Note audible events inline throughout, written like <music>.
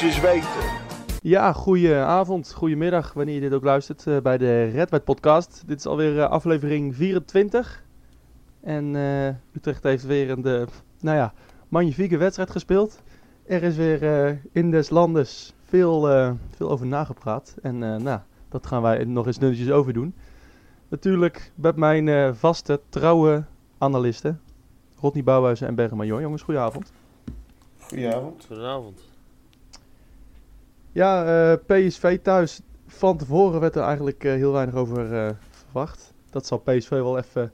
weten. Ja, goeie avond, goedemiddag, wanneer je dit ook luistert uh, bij de Red White podcast. Dit is alweer uh, aflevering 24. En uh, Utrecht heeft weer een de, nou ja, magnifieke wedstrijd gespeeld. Er is weer in des landes veel, veel over nagepraat. En nou, dat gaan wij nog eens nutjes over doen. Natuurlijk met mijn vaste, trouwe analisten. Rodney Bouwhuizen en Bergen Major. Jongens, goedenavond. Goedenavond. Goedenavond. Ja, uh, PSV thuis. Van tevoren werd er eigenlijk uh, heel weinig over uh, verwacht. Dat zal PSV wel even,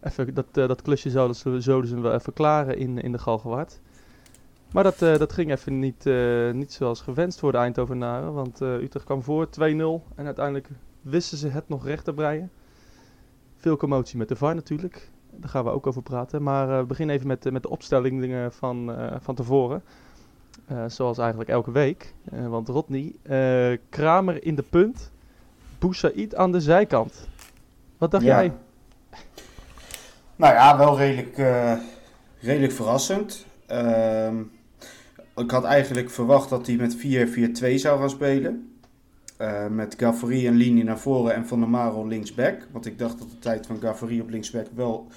even dat, dat klusje zouden ze, zouden ze wel even klaren in, in de Galgenwaard. Maar dat, dat ging even niet, niet zoals gewenst voor de Eindhovenaren. Want Utrecht kwam voor 2-0 en uiteindelijk wisten ze het nog recht te breien. Veel commotie met de VAR natuurlijk. Daar gaan we ook over praten. Maar we beginnen even met, met de opstellingen van, van tevoren. Uh, zoals eigenlijk elke week. Uh, want Rodney, uh, Kramer in de punt, Boussaïd aan de zijkant. Wat dacht ja. jij? Nou ja, wel redelijk, redelijk verrassend. Ehm, ik had eigenlijk verwacht dat hij met 4-4-2 zou gaan spelen. met Gavri en Lini naar voren en Van der Marel linksback. Want ik dacht dat de tijd van Gavri op linksback wel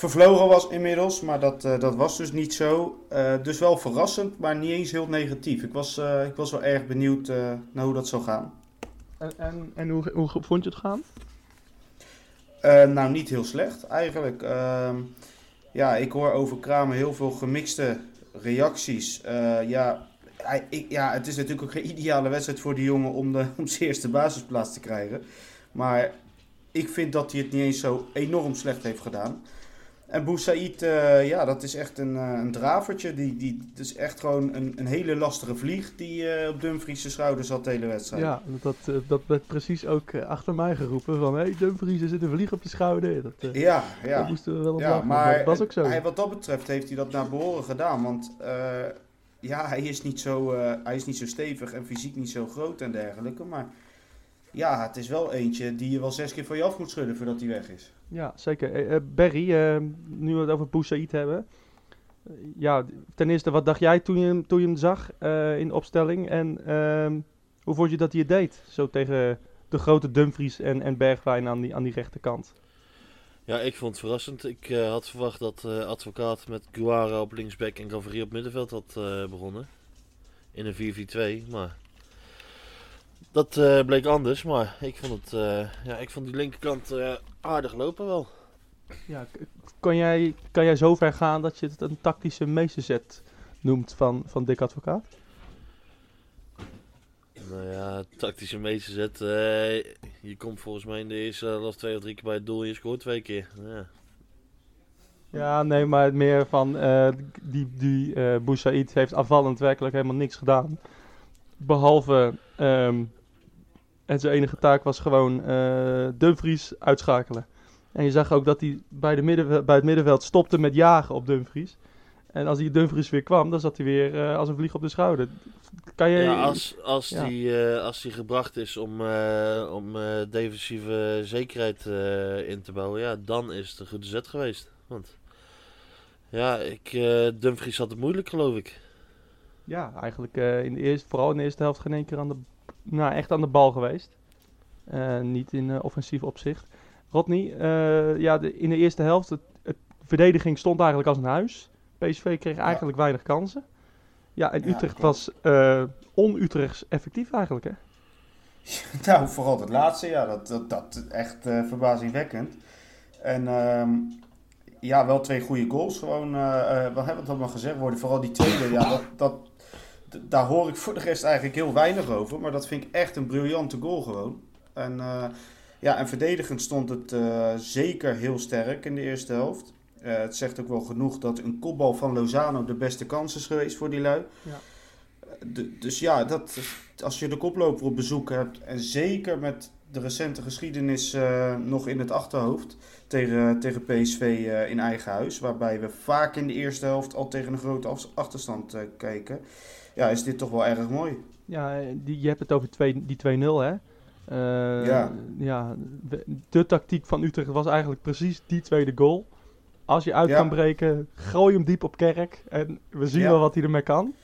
vervlogen was inmiddels. Maar dat, uh, dat was dus niet zo. Uh, dus wel verrassend, maar niet eens heel negatief. Ik was, uh, ik was wel erg benieuwd naar hoe dat zou gaan. En, en, en hoe, hoe vond je het gaan? nou, niet heel slecht eigenlijk. Ehm, ja, ik hoor over Kramer heel veel gemixte reacties. ja, hij, ik, ja, het is natuurlijk ook geen ideale wedstrijd voor die jongen om, de, <laughs> om zijn eerste basisplaats te krijgen. Maar ik vind dat hij het niet eens zo enorm slecht heeft gedaan. En Boussaïd, uh, ja, dat is echt een, uh, een dravertje. Die, die, dat is echt gewoon een, een hele lastige vlieg die uh, op Dumfries' schouders zat de hele wedstrijd. Ja, dat, dat werd precies ook achter mij geroepen van... Hé, hey, Dumfries, er zit een vlieg op je schouder. Dat, ja, ja. Dat moesten we wel op ja, lachen, maar dat was ook zo. Hij, wat dat betreft heeft hij dat naar behoren gedaan. Want ja, hij is, niet zo, hij is niet zo stevig en fysiek niet zo groot en dergelijke. Maar ja, het is wel eentje die je wel zes keer van je af moet schudden voordat hij weg is. Ja, zeker. Uh, Barry, uh, nu we het over Boussaïd hebben. Uh, ja, ten eerste, wat dacht jij toen je hem, toen je hem zag in opstelling? En ehm, hoe vond je dat hij het deed? Zo tegen de grote Dumfries en, en Bergwijn aan die, aan die rechterkant. Ja, ik vond het verrassend. Ik had verwacht dat Advocaat met Guara op linksback en Gavri op middenveld had begonnen. In een 4-4-2, maar dat bleek anders, maar ik vond, het, ja, ik vond die linkerkant aardig lopen wel. Ja, kan, jij, kan jij zo ver gaan dat je het een tactische meesterzet noemt van, van Dick Advocaat? Nou ja, tactische meesterzet. je komt volgens mij in de eerste helft twee of drie keer bij het doel en je scoort twee keer. Ja, ja nee, maar meer van die, die Boussaïd heeft afvallend werkelijk helemaal niks gedaan. Behalve um, en zijn enige taak was gewoon uh, Dumfries uitschakelen. En je zag ook dat hij bij, de midden, bij het middenveld stopte met jagen op Dumfries. En als die Dumfries weer kwam, dan zat hij weer uh, als een vlieg op de schouder. Kan je... Ja, als, als, ja. Die, uh, als die gebracht is om, uh, om defensieve zekerheid in te bouwen, ja, dan is het een goede zet geweest. Want ja, ik, Dumfries had het moeilijk, geloof ik. Ja, eigenlijk in de eerste, vooral in de eerste helft geen één keer aan de nou, echt aan de bal geweest. Uh, niet in uh, offensief opzicht. Rodney, uh, ja, de, in de eerste helft, het, het, verdediging stond eigenlijk als een huis. PSV kreeg eigenlijk ja. weinig kansen. Ja, en Utrecht ja, was on-Utrechts effectief eigenlijk, hè? <laughs> nou, vooral het laatste, ja, dat, dat, dat echt verbazingwekkend. En um, ja, wel twee goede goals. Gewoon, wat hebben we het al gezegd worden? Vooral die tweede, ja, dat, dat daar hoor ik voor de rest eigenlijk heel weinig over. Maar dat vind ik echt een briljante goal gewoon. En, uh, ja, en verdedigend stond het uh, zeker heel sterk in de eerste helft. Uh, het zegt ook wel genoeg dat een kopbal van Lozano de beste kans is geweest voor die lui. Ja. De, dus ja, dat, als je de koploper op bezoek hebt en zeker met de recente geschiedenis nog in het achterhoofd tegen, tegen PSV in eigen huis, waarbij we vaak in de eerste helft al tegen een grote achterstand kijken ja, is dit toch wel erg mooi. Ja, die, je hebt het over twee, die 2-0 hè? Uh, ja. ja de, de, tactiek van Utrecht was eigenlijk precies die tweede goal. Als je uit ja. kan breken, gooi hem diep op kerk en we zien ja. wel wat hij ermee kan.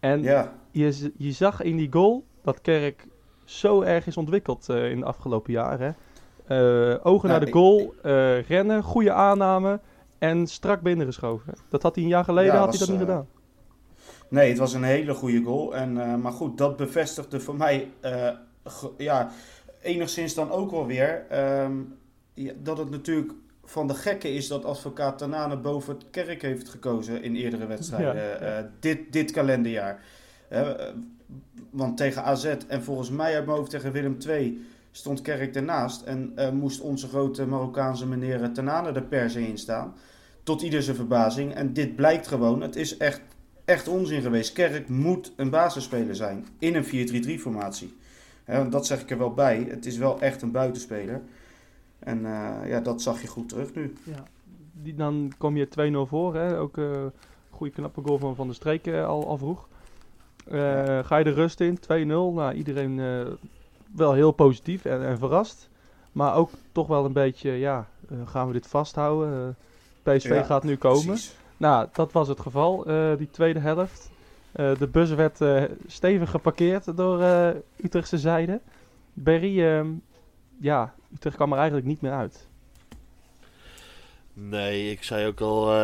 En je, je zag in die goal dat Kerk zo erg is ontwikkeld eh, in de afgelopen jaren. Eh, ogen naar de goal, eh, rennen, goede aanname en strak binnengeschoven. Dat had hij een jaar geleden Ja, had was, hij dat niet eh, gedaan. Nee, het was een hele goede goal. En, eh, maar goed, dat bevestigde voor mij eh, ja, enigszins dan ook wel weer ehm, ja, dat het natuurlijk van de gekke is dat advocaat Tanane boven het kerk heeft gekozen in eerdere wedstrijden Ja, eh, dit, dit kalenderjaar. Want tegen AZ en volgens mij uit mijn hoofd tegen Willem II stond Kerk ernaast. En moest onze grote Marokkaanse meneer Tanane er per se in staan. Tot ieder zijn verbazing. En dit blijkt gewoon, het is echt, echt onzin geweest. Kerk moet een basisspeler zijn in een 4-3-3 formatie. Want dat zeg ik er wel bij. Het is wel echt een buitenspeler. En eh, ja, dat zag je goed terug nu. Ja. Die, dan kom je 2-0 voor. Hè? Ook een goede knappe goal van Van der Streek eh, al, al vroeg. Eh, Ga je de rust in, 2-0. Nou, iedereen eh, wel heel positief en, en verrast. Maar ook toch wel een beetje, ja, eh, gaan we dit vasthouden? Eh, PSV Ja, gaat nu komen. Precies. Nou, dat was het geval, eh, die tweede helft. Eh, de bus werd eh, stevig geparkeerd door Utrechtse zijde. Berry, ehm, ja, Utrecht kwam er eigenlijk niet meer uit. Nee, ik zei ook al,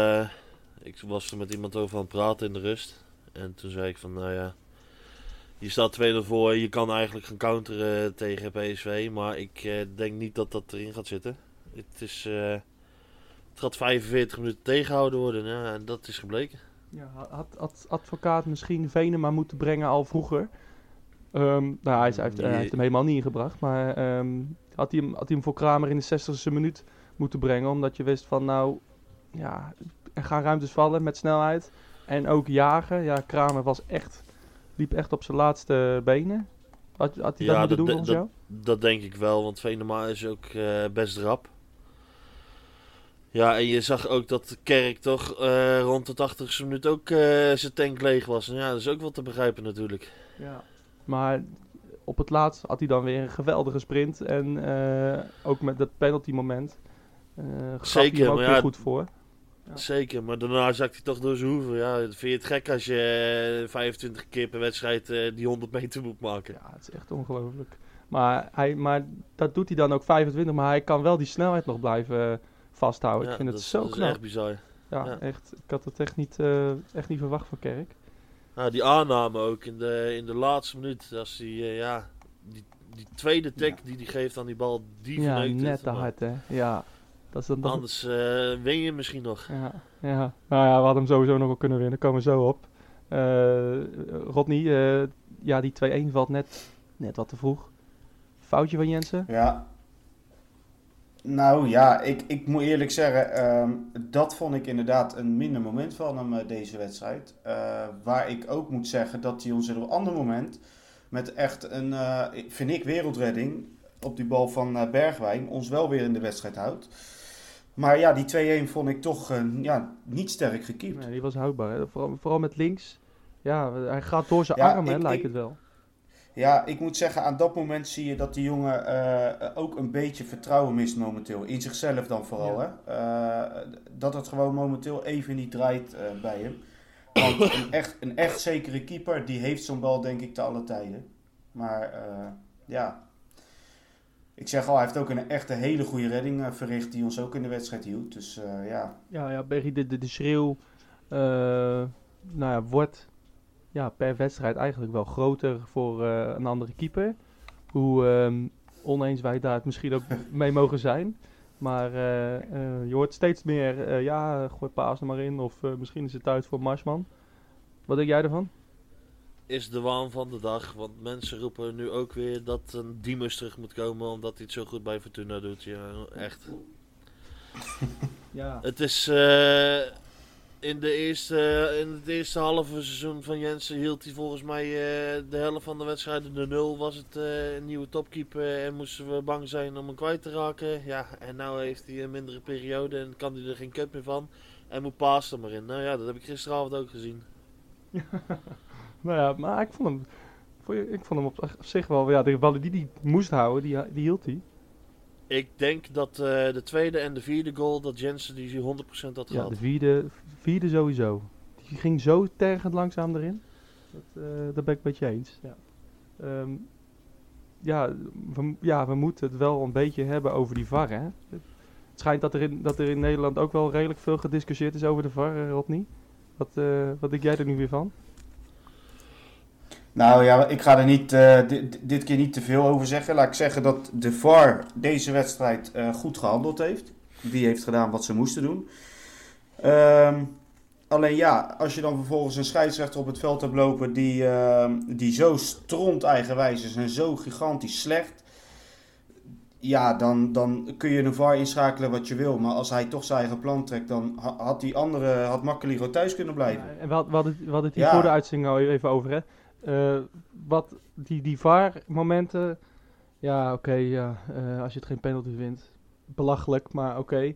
ik was er met iemand over aan het praten in de rust. En toen zei ik van, nou ja, je staat 2-0 voor, je kan eigenlijk gaan counteren tegen PSV. Maar ik denk niet dat dat erin gaat zitten. Het, is, het gaat 45 minuten tegenhouden worden ja, en dat is gebleken. Ja, had, had advocaat misschien Venema moeten brengen al vroeger? Ehm, nou, hij, is- hij heeft, hij Nee. heeft hem helemaal niet ingebracht. Maar ehm, had, hij hem, had hij hem voor Kramer in de 60ste minuut moeten brengen. Omdat je wist van nou, ja, er gaan ruimtes vallen met snelheid. En ook jagen. Ja, Kramer was echt, liep echt op zijn laatste benen. Had, had hij Ja, dat moeten doen dat- volgens jou? Dat denk ik wel, want Venema is ook eh, best rap. Ja, en je zag ook dat de kerk toch eh, rond de 80ste minuut ook eh, zijn tank leeg was. En ja, dat is ook wel te begrijpen natuurlijk. Ja. Maar op het laatst had hij dan weer een geweldige sprint. En eh, ook met dat penalty moment. gaf Zeker, hij hem ook maar weer ja, goed voor. Ja. Zeker, maar daarna zakt hij toch door zijn hoeven. Ja, vind je het gek als je eh, 25 keer per wedstrijd die 100 meter moet maken? Ja, het is echt ongelooflijk. Maar, hij, maar dat doet hij dan ook 25. Maar hij kan wel die snelheid nog blijven vasthouden. Ja, ik vind het zo dat is knap. echt bizar. Ja, ja. echt. Ik had het echt niet, eh, echt niet verwacht van Kerk. Nou, die aanname ook in de, in de laatste minuut. Als die, eh, ja, die, die tweede tik die hij geeft aan die bal, die ja, verneukt net te hard hè. Ja. Dat is dan Anders eh win je misschien nog. Ja, ja. Nou ja, we hadden hem sowieso nog wel kunnen winnen. Komen we zo op. Eh Rodney, eh, ja, die 2-1 valt net, net wat te vroeg. Foutje van Jensen? Ja. Nou ja, ik, ik moet eerlijk zeggen, ehm, dat vond ik inderdaad een minder moment van hem eh, deze wedstrijd. Eh, waar ik ook moet zeggen dat hij ons in een ander moment met echt een, eh, vind ik, wereldredding op die bal van Bergwijn ons wel weer in de wedstrijd houdt. Maar ja, die 2-1 vond ik toch ja, niet sterk gekiept. Nee, die was houdbaar. Hè? Vooral, vooral met links. Ja, hij gaat door zijn Ja, arm, hè, ik- lijkt ik- het wel. Ja, ik moet zeggen, aan dat moment zie je dat die jongen eh, ook een beetje vertrouwen mist momenteel. In zichzelf dan vooral. Ja. Hè? Eh, dat het gewoon momenteel even niet draait eh, bij hem. Want een <coughs> echt, een echt zekere keeper, die heeft zo'n bal denk ik te alle tijden. Maar eh, ja, ik zeg al, hij heeft ook een echt een hele goede redding eh, verricht die ons ook in de wedstrijd hield. Dus eh, ja, Ja, ja, Berry, de, de, de schreeuw eh, nou ja, wordt ja, per wedstrijd eigenlijk wel groter voor eh, een andere keeper. Hoe ehm, oneens wij daar het misschien ook <laughs> mee mogen zijn. Maar eh, eh, je hoort steeds meer, eh, ja, gooi Paas er maar in. Of eh, misschien is het tijd voor Marsman. Wat denk jij ervan? Is de waan van de dag. Want mensen roepen nu ook weer dat een Diemers terug moet komen. Omdat hij het zo goed bij Fortuna doet. Ja, echt. Ja. Het is eh, in, de eerste, in het eerste halve seizoen van Jensen hield hij volgens mij eh, de helft van de wedstrijden de nul. Was het eh, een nieuwe topkeeper en moesten we bang zijn om hem kwijt te raken. Ja, en nu heeft hij een mindere periode en kan hij er geen cut meer van. En moet Paas er maar in. Nou ja, dat heb ik gisteravond ook gezien. <laughs> Nou ja, maar ik vond hem, ik vond hem op, op zich wel, ja, de ballen die hij moest houden, die, die hield hij. Ik denk dat eh, de tweede en de vierde goal, dat Jensen die 100% had Ja, gehad. de vierde, vierde sowieso. Die ging zo tergend langzaam erin. Dat, eh, daar ben ik met je eens. Ja, Ehm, ja, we, ja, we moeten het wel een beetje hebben over die VAR. Hè? Het schijnt dat er, in, dat er in Nederland ook wel redelijk veel gediscussieerd is over de VAR, eh, Rodney. Wat, eh, wat denk jij er nu weer van? Nou ja, ik ga er niet, eh, dit, dit keer niet te veel over zeggen. Laat ik zeggen dat de VAR deze wedstrijd eh, goed gehandeld heeft. Die heeft gedaan wat ze moesten doen. Ehm, alleen ja, als je dan vervolgens een scheidsrechter op het veld hebt lopen die, ehm, die zo stront eigenwijs is en zo gigantisch slecht. Ja, dan, dan kun je een VAR inschakelen wat je wil. Maar als hij toch zijn eigen plan trekt, dan ha- had die andere, had Makkeligo thuis kunnen blijven. Ja, en we hadden, we hadden het hier Ja. voor de uitzending al even over, hè. Eh, wat, die, die VAR-momenten, ja, oké, ja, eh, als je het geen penalty vindt, belachelijk, maar oké.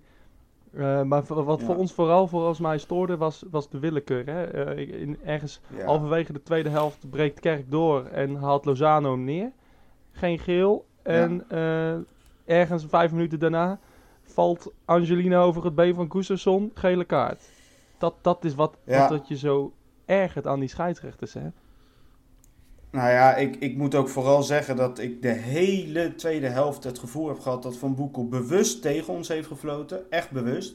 Eh, maar wat Ja. voor ons vooral volgens mij stoorde, was, was de willekeur, hè. In, ergens Ja. halverwege de tweede helft breekt Kerk door en haalt Lozano hem neer. Geen geel. En ergens vijf minuten daarna valt Angelina over het been van Gustafsson, gele kaart. Dat, dat is wat, wat dat je zo ergert aan die scheidsrechters, hè? Nou ja, ik, ik moet ook vooral zeggen dat ik de hele tweede helft het gevoel heb gehad dat Van Boekel bewust tegen ons heeft gefloten. Echt bewust.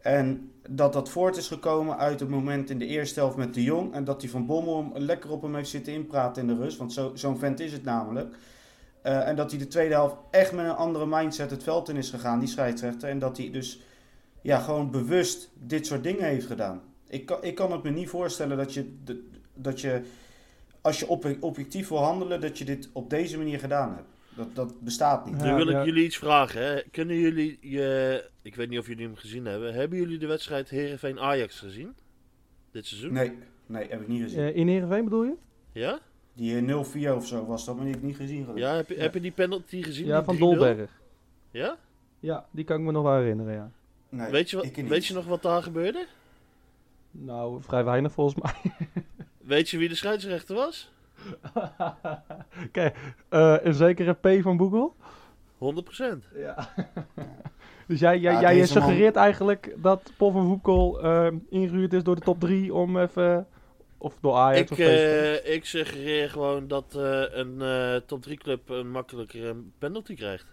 En dat dat voort is gekomen uit het moment in de eerste helft met de Jong. En dat hij Van Bommel hem lekker op hem heeft zitten inpraten in de rust. Want zo- zo'n vent is het namelijk. Eh, en dat hij de tweede helft echt met een andere mindset het veld in is gegaan, die scheidsrechter. En dat hij dus ja, gewoon bewust dit soort dingen heeft gedaan. Ik kan, ik kan het me niet voorstellen dat je, dat je als je ob- objectief wil handelen, dat je dit op deze manier gedaan hebt. Dat, dat bestaat niet. Ja, nu wil ik ja. jullie iets vragen. Hè. Kunnen jullie, je, ik weet niet of jullie hem gezien hebben, hebben jullie de wedstrijd Herenveen-Ajax gezien? Dit seizoen? Nee, nee, heb ik niet gezien. Eh, in Heerenveen bedoel je? Ja? Die eh, 0-4 of zo was dat, maar die heb ik niet gezien. Ja, heb je, Ja. heb je die penalty gezien? Ja, van 3-0? Dolberg. Ja? Ja, die kan ik me nog wel herinneren, ja. Nee, weet, je wat, ik niet. weet je nog wat daar gebeurde? Nou, vrij weinig volgens mij. <laughs> Weet je wie de scheidsrechter was? <laughs> Kijk, eh, een zekere P van Boekel? 100%. Ja. <laughs> dus jij, jij, Ja, jij man- suggereert eigenlijk dat Paul van Boekel eh, ingehuurd is door de top 3 om even... Of door Ajax Ik, of eh, ik suggereer gewoon dat eh, een eh, top 3 club een makkelijker penalty krijgt.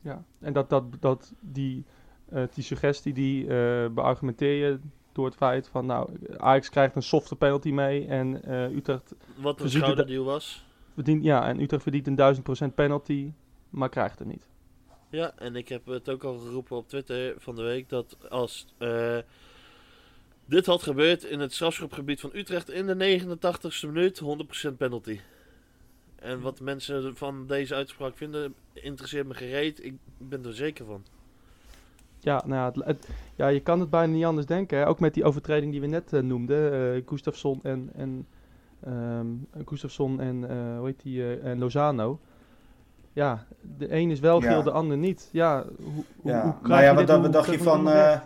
Ja, en dat, dat, dat die, eh, die suggestie die eh beargumenteer je door het feit van, nou, Ajax krijgt een softe penalty mee en eh, Utrecht Wat een schouderdeal was. verdient, ja, en Utrecht verdient een 1000% penalty, maar krijgt het niet. Ja, en ik heb het ook al geroepen op Twitter van de week dat als eh, dit had gebeurd in het strafschopgebied van Utrecht in de 89ste minuut, 100% penalty. En wat mensen van deze uitspraak vinden, interesseert me gereed. Ik ben er zeker van. Ja, nou ja, het, het- ja, je kan het bijna niet anders denken. Hè? Ook met die overtreding die we net eh, noemden, eh Gustafsson en, en, ehm Gustafsson en, eh, hoe heet die, en Lozano. Ja, de een is wel Ja. geel, de ander niet. Ja, hoe, Ja. hoe maar krijg ja, je wat, dit- dacht- hoe wat dacht je van... nou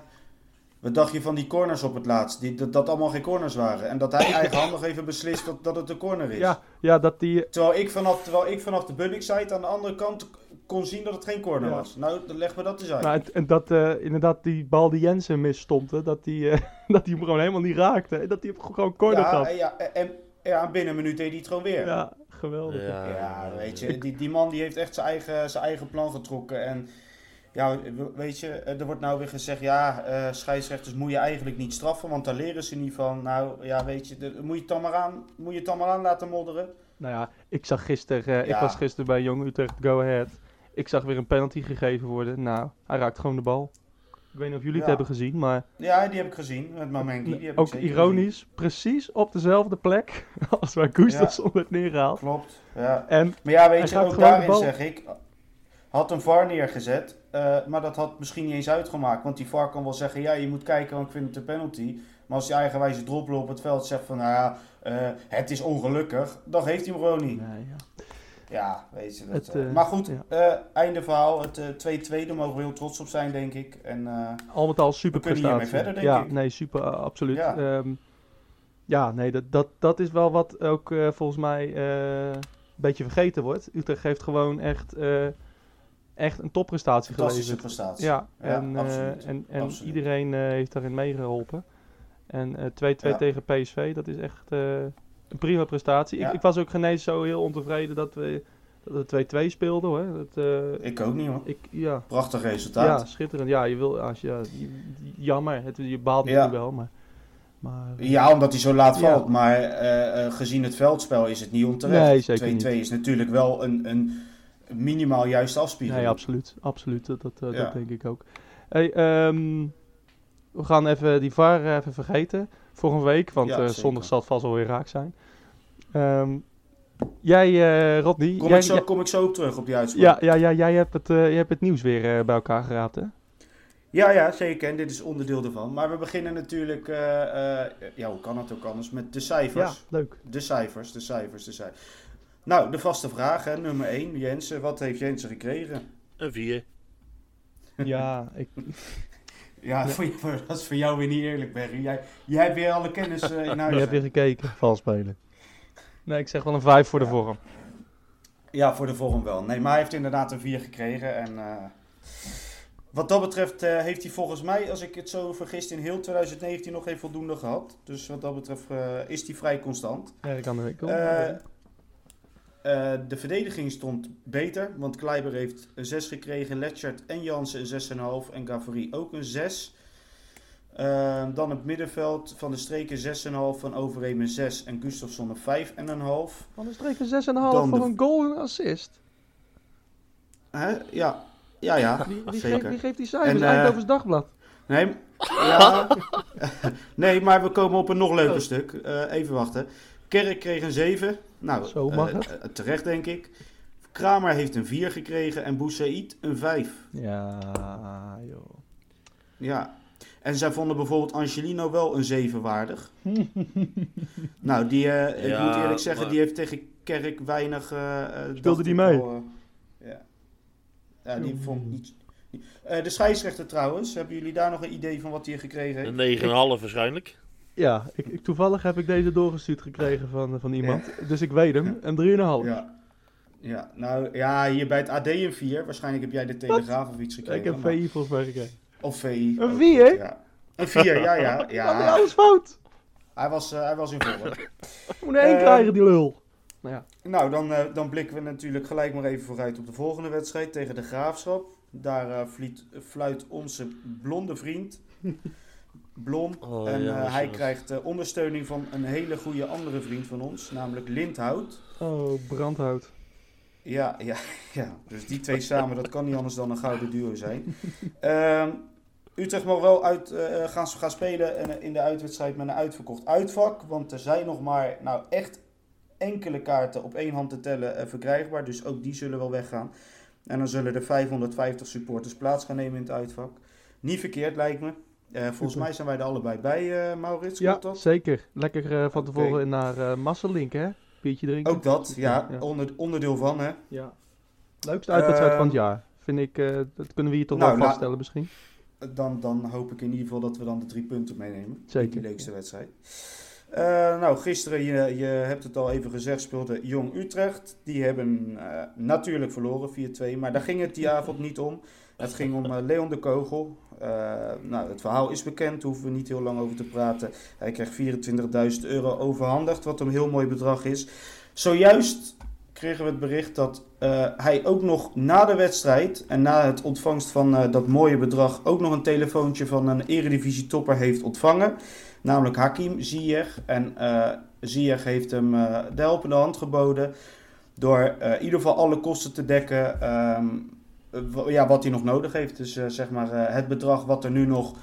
wat dacht je van die corners op het laatst? Die, dat, dat allemaal geen corners waren. En dat hij <laughs> eigenhandig even beslist dat, dat het een corner is. ja, ja, dat die... Terwijl, ik vanaf, terwijl ik vanaf de Bunnik-site aan de andere kant kon zien dat het geen corner Ja. was. Nou, dan leg me dat eens uit. Nou, en, dat eh, inderdaad die bal die Jensen misstond, hè, dat die, eh, <laughs> dat die hem gewoon helemaal niet raakte. En dat hij hem gewoon corner ja, gaf. en, ja, en ja, binnen een minuut deed hij het gewoon weer. Ja, geweldig. Ja, Ja, weet je, die, die man die heeft echt zijn eigen, zijn eigen plan getrokken. En ja, we- weet je, er wordt nou weer gezegd, ja, eh, scheidsrechters moet je eigenlijk niet straffen, want daar leren ze niet van. Nou, ja, weet je, de- moet je het dan maar aan, moet je het dan maar aan laten modderen? Nou ja, ik zag gisteren, eh, ik Ja. was gisteren bij Jong Utrecht Go Ahead. Ik zag weer een penalty gegeven worden. Nou, hij raakt gewoon de bal. Ik weet niet of jullie Ja. het hebben gezien, maar Ja, die heb ik gezien, met Mamengi. Die heb ik ook zeker ironisch, precies op dezelfde plek <laughs> als waar Gustafsson werd neergehaald. gezien. Klopt, ja. En Maar ja, weet je, ook daarin zeg ik, had een VAR neergezet, eh, maar dat had misschien niet eens uitgemaakt. Want die VAR kan wel zeggen, ja, je moet kijken, want ik vind het een penalty. Maar als die eigenwijze droppelen op het veld zegt van, nou ja, eh, het is ongelukkig, dan geeft hij hem gewoon niet. Nee, ja. Ja, weet je. Dat, Het, eh, eh, maar goed, ja. eh, einde verhaal. Het eh, 2-2, daar mogen we heel trots op zijn, denk ik. En eh, al met al super kunnen hiermee prestatie. verder, denk ja, ik. nee, super, uh, absoluut. Ja. Ja, ja nee, dat, dat, dat is wel wat ook eh, volgens mij eh, een beetje vergeten wordt. Utrecht heeft gewoon echt, eh, echt een topprestatie fantastische geleverd. prestatie. Ja, Ja, en, eh, absoluut. en, en Absoluut. iedereen eh, heeft daarin meegeholpen. En eh, 2-2 Ja. tegen PSV, dat is echt, eh, Een prima prestatie. Ja. Ik, ik was ook geen zo heel ontevreden dat we, dat we 2-2 speelden hoor. Dat, eh, Ik ook niet hoor. ik, ja. Prachtig ja, resultaat. schitterend. Ja, je wil, als je, ja, jammer, het, je baalt Ja. natuurlijk wel, maar... maar Ja, omdat hij zo laat Ja. valt. Maar eh, eh, gezien het veldspel is het niet onterecht. Nee, zeker 2-2 is natuurlijk wel een, een minimaal juiste afspiegeling. Nee, absoluut. Absoluut, dat, dat, eh, Ja. dat denk ik ook. Hey, ehm, we gaan even die VAR eh, even vergeten. Volgende week, want Ja, eh, zondag zal het vast wel weer raak zijn. Ehm, jij, eh Rodney, Kom, jij, ik zo, jij- kom ik zo op terug op die uitspraak. ja, ja, ja, jij hebt het, eh, je hebt het nieuws weer bij elkaar geraapt, hè? Ja, ja, zeker. En dit is onderdeel ervan. Maar we beginnen natuurlijk, eh, eh, ja, hoe kan het ook anders, met de Ja, cijfers. leuk. De cijfers, de cijfers, de cijfers. Nou, de vaste vraag, hè, nummer 1. Jensen, wat heeft Jensen gekregen? Een 4. Ja, <laughs> ik, Ja, voor jou- dat is voor jou weer niet eerlijk, Berry. Jij, jij hebt weer alle kennis eh, in <laughs> huis. je hebt weer gekeken. Vals spelen. Nee, ik zeg wel een 5 voor de vorm. Ja, voor de vorm wel. Nee, maar hij heeft inderdaad een 4 gekregen. En eh, wat dat betreft eh, heeft hij volgens mij, als ik het zo vergist, in heel 2019 nog geen voldoende gehad. Dus wat dat betreft eh, is hij vrij constant. Ja, dat kan er wel. Eh, de verdediging stond beter, want Kleiber heeft een 6 gekregen, Letchert en Jansen een 6,5 en Gavri ook een 6. Eh, dan het middenveld van de streken 6,5, van Overheem een 6 en Gustafsson een 5,5. Van de streek een 6,5 Dan voor de- een goal en een assist. Hè? Ja, ja, ja, Wie, wie, zeker. geeft, wie geeft die cijfers? En, eh, Eindhovens Dagblad. Nee, ja. <laughs> nee, maar we komen op een nog leuker Oh. stuk. Eh, even wachten. Kerk kreeg een 7. Nou, Zo mag eh, het. eh, terecht denk ik. Kramer heeft een 4 gekregen en Boussaïd een 5. Ja, joh. Ja. En zij vonden bijvoorbeeld Angelino wel een 7 waardig. <laughs> nou, die, eh, ik Ja, moet eerlijk zeggen, maar- die heeft tegen Kerk weinig... eh, eh, Speelde die mee? ja. ja, die vond niet... Eh, de scheidsrechter trouwens, hebben jullie daar nog een idee van wat hij gekregen heeft? Een 9,5 waarschijnlijk. Ja, ik, ik- toevallig heb ik deze doorgestuurd gekregen van, van iemand. Dus ik weet hem. Een 3,5. Ja. Ja, nou ja, hier bij het AD een 4. Waarschijnlijk heb jij de Telegraaf of iets gekregen. ik heb maar- VI volgens mij gekregen. Of VI. Een ook 4? goed, Ja. Een 4, ja, ja. <laughs> Ja. alles fout? Hij, was, eh, hij was in volle. <laughs> Moet er één Eh, krijgen, die lul. Nou ja. nou, dan, eh, dan blikken we natuurlijk gelijk maar even vooruit op de volgende wedstrijd tegen de Graafschap. Daar eh, vliet, fluit onze blonde vriend, <laughs> Blom. Oh, en ja, eh, hij krijgt eh, ondersteuning van een hele goede andere vriend van ons, namelijk Lindhout. Oh, brandhout. Ja, ja, <laughs> ja. Dus die twee samen, dat kan niet anders dan een gouden duo zijn. <laughs> Ehm, Utrecht mag wel uit, eh, gaan, gaan spelen in- in de uitwedstrijd met een uitverkocht uitvak. Want er zijn nog maar nou, echt enkele kaarten op één hand te tellen verkrijgbaar. Dus ook die zullen wel weggaan. En dan zullen er 550 supporters plaats gaan nemen in het uitvak. Niet verkeerd lijkt me. Eh, volgens Super. mij zijn wij er allebei bij, eh, Maurits. Ja, dat? zeker. Lekker eh, van tevoren naar eh Masselink, hè? Biertje drinken. Ook dat, ja. Ja. Onder, onderdeel van, hè. Ja. Leukste uitwedstrijd van het jaar. Vind ik, dat kunnen we hier toch nou, wel la- vaststellen misschien. Dan, dan hoop ik in ieder geval dat we dan de drie punten meenemen. Zeker. Die leukste wedstrijd. Nou, gisteren, je, je hebt het al even gezegd, speelde Jong Utrecht. Die hebben natuurlijk verloren, 4-2. Maar daar ging het die avond niet om. Het ging om Leon de Kogel. Eh, nou, het verhaal is bekend, daar hoeven we niet heel lang over te praten. Hij kreeg 24.000 euro overhandigd, wat een heel mooi bedrag is. Zojuist kregen we het bericht dat eh, hij ook nog na de wedstrijd en na het ontvangst van eh, dat mooie bedrag ook nog een telefoontje van een eredivisie topper heeft ontvangen. Namelijk Hakim Ziyech. En eh Ziyech heeft hem de helpende hand geboden door in ieder geval alle kosten te dekken ehm, ja, wat hij nog nodig heeft. Dus eh, zeg maar eh, het bedrag wat er nu nog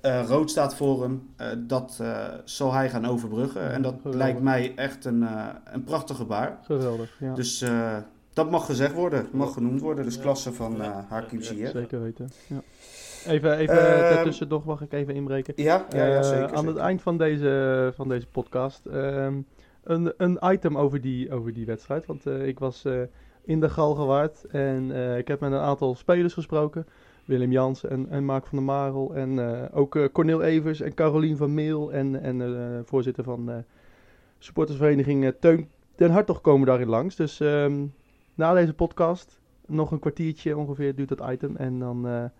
eh, rood staat voor hem, eh, dat eh, zal hij gaan overbruggen. En dat Geweldig. lijkt mij echt een, eh, een prachtig gebaar. Geweldig, ja. Dus eh, dat mag gezegd worden, mag genoemd worden. Dus Ja. klasse van eh. Hakim Ja, Ziyech. Zeker weten. Ja. Even, even Ehm, daartussendoor mag ik even inbreken. Ja, ja, ja Eh, zeker. aan het eind van deze, van deze podcast ehm, een, een item over die, over die wedstrijd. Want eh, ik was eh, in de Galgenwaard en eh, ik heb met een aantal spelers gesproken. Willem Jans en, en van der Marel en eh, ook eh, Cornel Evers en Carolien van Meel en, en voorzitter van supportersvereniging Teun Den Hartog komen daarin langs. Dus ehm, na deze podcast nog een kwartiertje ongeveer duurt dat item en dan...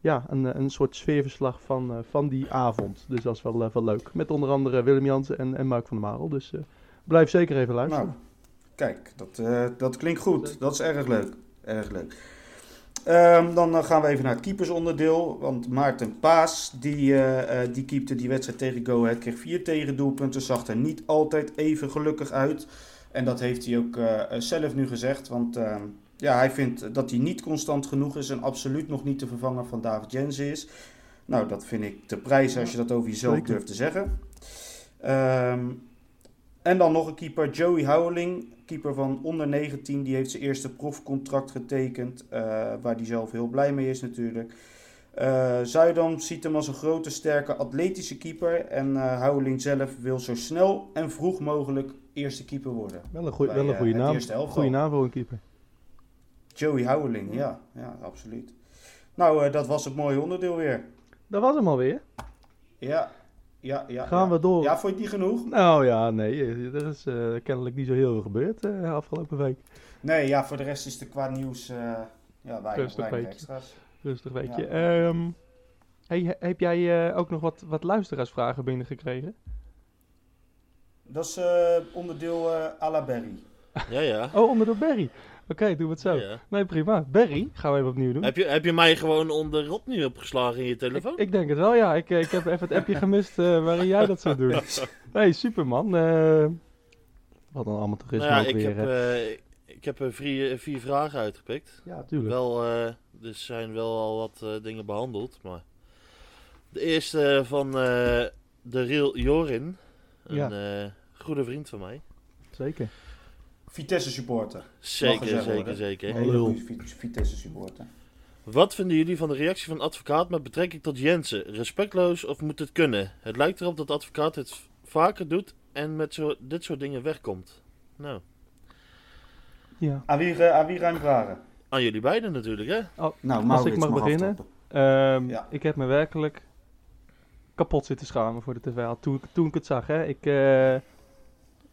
ja, een, een soort sfeerverslag van, van die avond. Dus dat is wel, wel leuk. Met onder andere Willem Jansen en, en van der Marel. Dus blijf zeker even luisteren. Nou, kijk, dat, eh, dat klinkt goed. Dat is erg leuk. Erg leuk. Ehm, dan eh, gaan we even naar het keepersonderdeel. Want Maarten Paas, die, eh, eh, die keepte die wedstrijd tegen Go Ahead, kreeg vier tegendoelpunten. Zag er niet altijd even gelukkig uit. En dat heeft hij ook zelf nu gezegd. Want ehm, ja, hij vindt dat hij niet constant genoeg is en absoluut nog niet te vervangen van David Jensen is. Nou, dat vind ik te prijzen als je dat over jezelf durft te zeggen. Ehm, en dan nog een keeper, Joey Howling, keeper van onder 19. Die heeft zijn eerste profcontract getekend, eh, waar hij zelf heel blij mee is natuurlijk. Eh Zuidam ziet hem als een grote, sterke, atletische keeper. En eh Howling zelf wil zo snel en vroeg mogelijk eerste keeper worden. Wel een, goeie, Bij, wel een goede naam. Goede naam voor een keeper. Joey Howling, ja, ja absoluut. Nou, dat was het mooie onderdeel weer. Dat was hem alweer. Ja, ja, ja. Gaan ja. we door. Ja, vond je het niet genoeg? Nou ja, nee. Er is eh, kennelijk niet zo heel veel gebeurd eh, afgelopen week. Nee, ja, voor de rest is er qua nieuws eh ja, weinig, Rustig weinig extra's. Rustig weekje. Ja. Ehm, hey, he- heb jij eh, ook nog wat, wat luisteraarsvragen binnengekregen? Dat is eh, onderdeel eh à la Berry. Ja, ja. Oh, onder de Berry. Oké, doen we het zo. Ja. Nee, prima. Berry, gaan we even opnieuw doen. Heb, je, heb je mij gewoon onder nu opgeslagen in je telefoon? ik denk het wel, ja. Ik, eh, ik heb even het appje <laughs> gemist eh, waarin jij dat zou doen. <laughs> hey, superman. eh wat dan allemaal toerisme nou ja, ik weer. heb, ik heb er vier, vier vragen uitgepikt. ja, tuurlijk. Wel, er zijn wel al wat dingen behandeld, maar... De eerste van de Real Jorin. Een Ja. goede vriend van mij. Zeker. Vitesse supporter. Zeker, zeker, zeker. Vi- Vitesse supporter. Wat vinden jullie van de reactie van de advocaat met betrekking tot Jensen? Respectloos of moet het kunnen? Het lijkt erop dat de advocaat het vaker doet en met zo, dit soort dingen wegkomt. Nou, Ja. Aan wie, eh, aan wie ruim vragen? aan jullie beiden natuurlijk, hè? Nou, Als Maurits ik mag beginnen. Ehm, Ja. Ik heb me werkelijk kapot zitten schamen voor de tv. Toen, ik- toen ik het zag, hè. Ik, eh,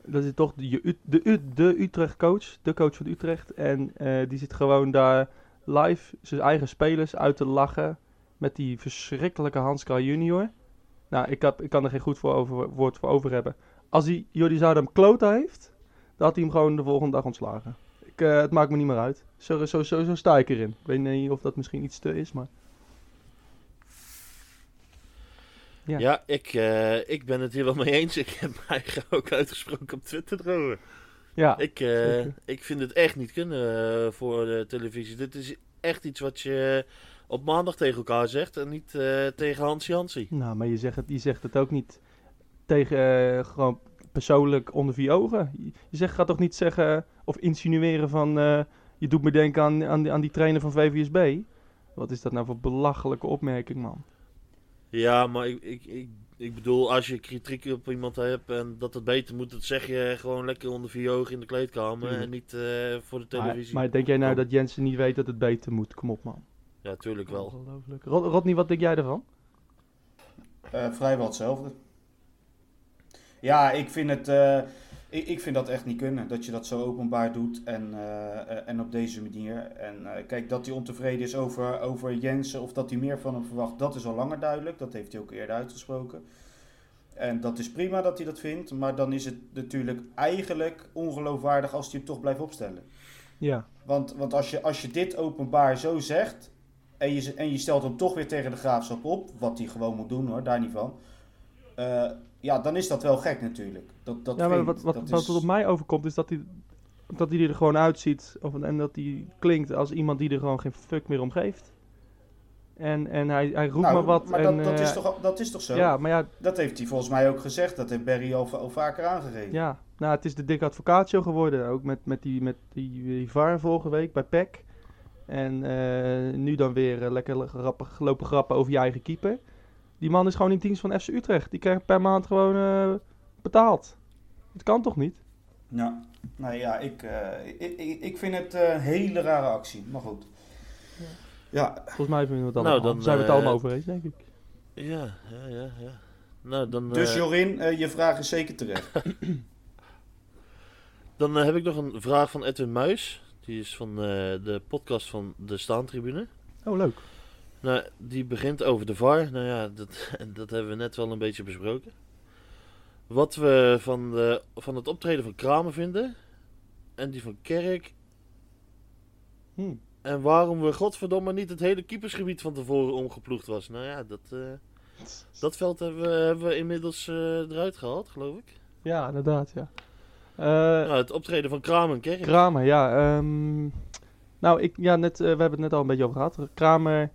dat is toch de, de, de Utrecht coach, de coach van Utrecht. En eh, die zit gewoon daar live zijn eigen spelers uit te lachen met die verschrikkelijke Hanska junior. Nou, ik, heb, ik kan er geen goed voor woord voor over hebben. Als hij Jordi Zoudam kloten heeft, dan had hij hem gewoon de volgende dag ontslagen. Ik, eh, het maakt me niet meer uit. Zo, zo, zo, zo sta ik erin. Ik weet niet of dat misschien iets te is, maar... Ja. Ja, ik, eh, ik ben het hier wel mee eens. Ik heb <laughs> mij ook uitgesproken op Twitter erover. Ja, Ik, eh, ik vind het echt niet kunnen eh, voor de televisie. Dit is echt iets wat je op maandag tegen elkaar zegt en niet tegen Hansi Hansi. nou, maar je zegt het, je zegt het ook niet tegen gewoon persoonlijk onder vier ogen. Je, zegt, gaat toch niet zeggen of insinueren van je doet me denken aan, aan, die, aan die trainer van VVSB. Wat is dat nou voor belachelijke opmerking, man? Ja, maar ik, ik, ik, ik bedoel, als je kritiek op iemand hebt en dat het beter moet, dat zeg je gewoon lekker onder vier ogen in de kleedkamer en niet eh, voor de televisie. maar denk jij nou dat Jensen niet weet dat het beter moet? Kom op, man. Ja, tuurlijk wel. Ongelooflijk. Rod, Rodney, wat denk jij ervan? Eh, vrijwel hetzelfde. Ja, ik vind, het, eh, ik, ik vind dat echt niet kunnen. Dat je dat zo openbaar doet en, eh, en op deze manier. En eh, kijk, dat hij ontevreden is over, over Jensen of dat hij meer van hem verwacht, dat is al langer duidelijk. Dat heeft hij ook eerder uitgesproken. En dat is prima dat hij dat vindt, maar dan is het natuurlijk eigenlijk ongeloofwaardig als hij hem toch blijft opstellen. Ja. Want, want als, je, als je dit openbaar zo zegt en je, en je stelt hem toch weer tegen de graafschap op, wat hij gewoon moet doen hoor, daar niet van. eh, ja, dan is dat wel gek natuurlijk. Dat, dat ja, maar wat, wat, dat wat is- er op mij overkomt is dat hij, dat hij er gewoon uitziet. Of, en dat hij klinkt als iemand die er gewoon geen fuck meer om geeft. En, en hij, hij roept Nou, maar wat. Maar en, dat, dat, eh, is toch, al- dat is toch zo? Ja, maar ja, Dat heeft hij volgens mij ook gezegd. Dat heeft Barry al, al vaker aangegeven. ja, nou, het is de dikke advocatio geworden. Ook met, met, die, met die, die VAR vorige week bij PEC. En eh, nu dan weer eh, lekker lopen grappen over je eigen keeper. Die man is gewoon in dienst van FC Utrecht. Die krijgt per maand gewoon eh, betaald. Dat kan toch niet? Ja, nou ja, ik, eh, ik, ik, ik vind het eh, een hele rare actie. Maar goed. Ja, Volgens mij vinden we het Nou, allemaal. dan, zijn we het eh, allemaal over eens, denk ik. Ja, ja, ja, ja. Nou, dan, dus eh, Jorin, eh, je vraag is zeker terecht. <coughs> dan heb ik nog een vraag van Edwin Muis. Die is van eh, de podcast van de Staantribune. Oh, leuk. Nou, die begint over de VAR. Nou ja, dat, <laughs> dat hebben we net wel een beetje besproken. Wat we van, de, van het optreden van Kramer vinden. En die van Kerk. Hm. En waarom we godverdomme niet het hele keepersgebied van tevoren omgeploegd was. Nou ja, dat, eh, dat veld hebben we, hebben we inmiddels eh, eruit gehaald, geloof ik. Ja, inderdaad, ja. Eh, Nou, het optreden van Kramer en Kerk. Kramer, ja. ehm, nou, ik, ja net, we hebben het net al een beetje over gehad. Kramer,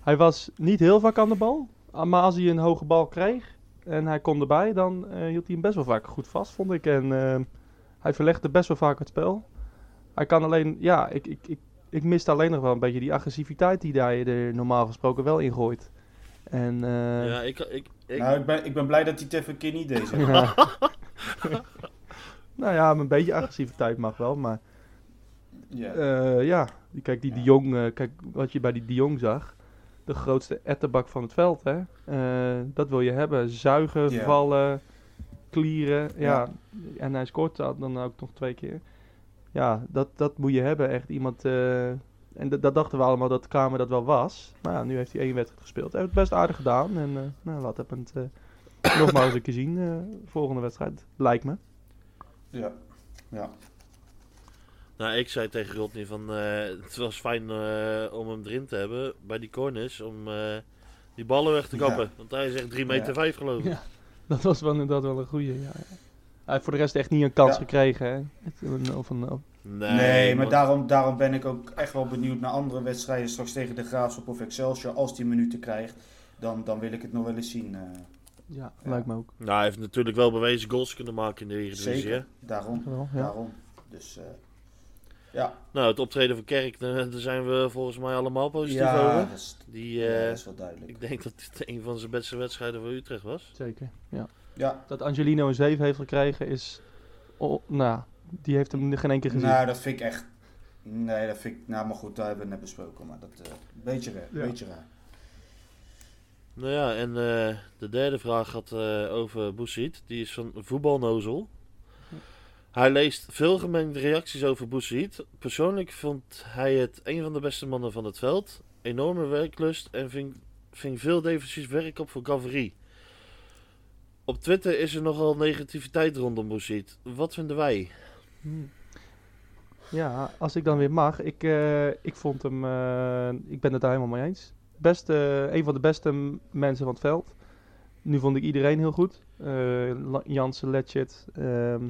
hij was niet heel vaak aan de bal. ah, Maar als hij een hoge bal kreeg en hij kon erbij, dan eh, hield hij hem best wel vaak goed vast, vond ik. En ehm, hij verlegde best wel vaak het spel. Hij kan alleen, ja, ik, ik, ik, ik miste alleen nog wel een beetje die agressiviteit die hij er normaal gesproken wel ingooit. En, eh, Ja, ik, ik, ik, Nou, ik ben, ik ben blij dat hij het even een keer niet deed. ja. <laughs> nou ja, een beetje agressiviteit mag wel, maar Ja. Eh, ja, die- kijk, die Ja. de Jong, eh, kijk wat je bij die de Jong zag. De grootste etterbak van het veld, hè. Eh, dat wil je hebben. Zuigen, vallen, klieren. Ja. Ja. En hij scoort dat dan ook nog twee keer. Ja, dat, dat moet je hebben. Echt iemand... eh, en dat- dachten we allemaal dat Kramer dat wel was. Maar ja, nu heeft hij één wedstrijd gespeeld. Hij heeft het best aardig gedaan. En eh nou, laat het het <coughs> nogmaals een keer zien. volgende wedstrijd, lijkt me. ja. ja. Nou, ik zei tegen Rodney van... eh, het was fijn eh, om hem erin te hebben bij die corners. Om eh, die ballen weg te Ja. kappen. Want hij is echt 3 meter Ja. 5 geloof ik. Ja. Dat was wel inderdaad wel een goeie. Ja. Hij heeft voor de rest echt niet een kans Ja. gekregen. Hè? Of een, of- Nee, Nee, maar daarom, daarom ben ik ook echt wel benieuwd naar andere wedstrijden. Straks tegen de Graafschap of Excelsior. Als die minuten krijgt, dan, dan wil ik het nog wel eens zien. eh. ja, Ja. lijkt me ook. Nou, hij heeft natuurlijk wel bewezen goals kunnen maken in de Eredivisie. hè? Zeker, daarom. Daarom. Dus eh, ja, Nou, het optreden van Kerk, daar, zijn we volgens mij allemaal positief ja, over. dat is, Die, ja, eh, dat is wel duidelijk. ik denk dat dit een van zijn beste wedstrijden voor Utrecht was. Zeker. Ja. Ja, Dat Angelino een 7 heeft gekregen is. Oh, nou, die heeft hem geen één keer gezien. nou dat vind ik echt... Nee, dat vind ik... Nou, maar goed, daar hebben we het net besproken. Maar dat eh beetje raar. Ja. Beetje raar. Nou ja, en eh, de derde vraag gaat eh, over Boussaïd. Die is van Voetbalnozel. Hij leest veel gemengde reacties over Boussaïd. Persoonlijk vond hij het een van de beste mannen van het veld. Enorme werklust en ving, ving veel defensief werk op voor Gavri. Op Twitter is er nogal negativiteit rondom Boussaïd. Wat vinden wij? Hmm. Ja, als ik dan weer mag. Ik, eh, ik vond hem. eh, ik ben het daar helemaal mee eens. Beste, een van de beste mensen van het veld. Nu vond ik iedereen heel goed. Eh, Jansen, Letchit, ehm,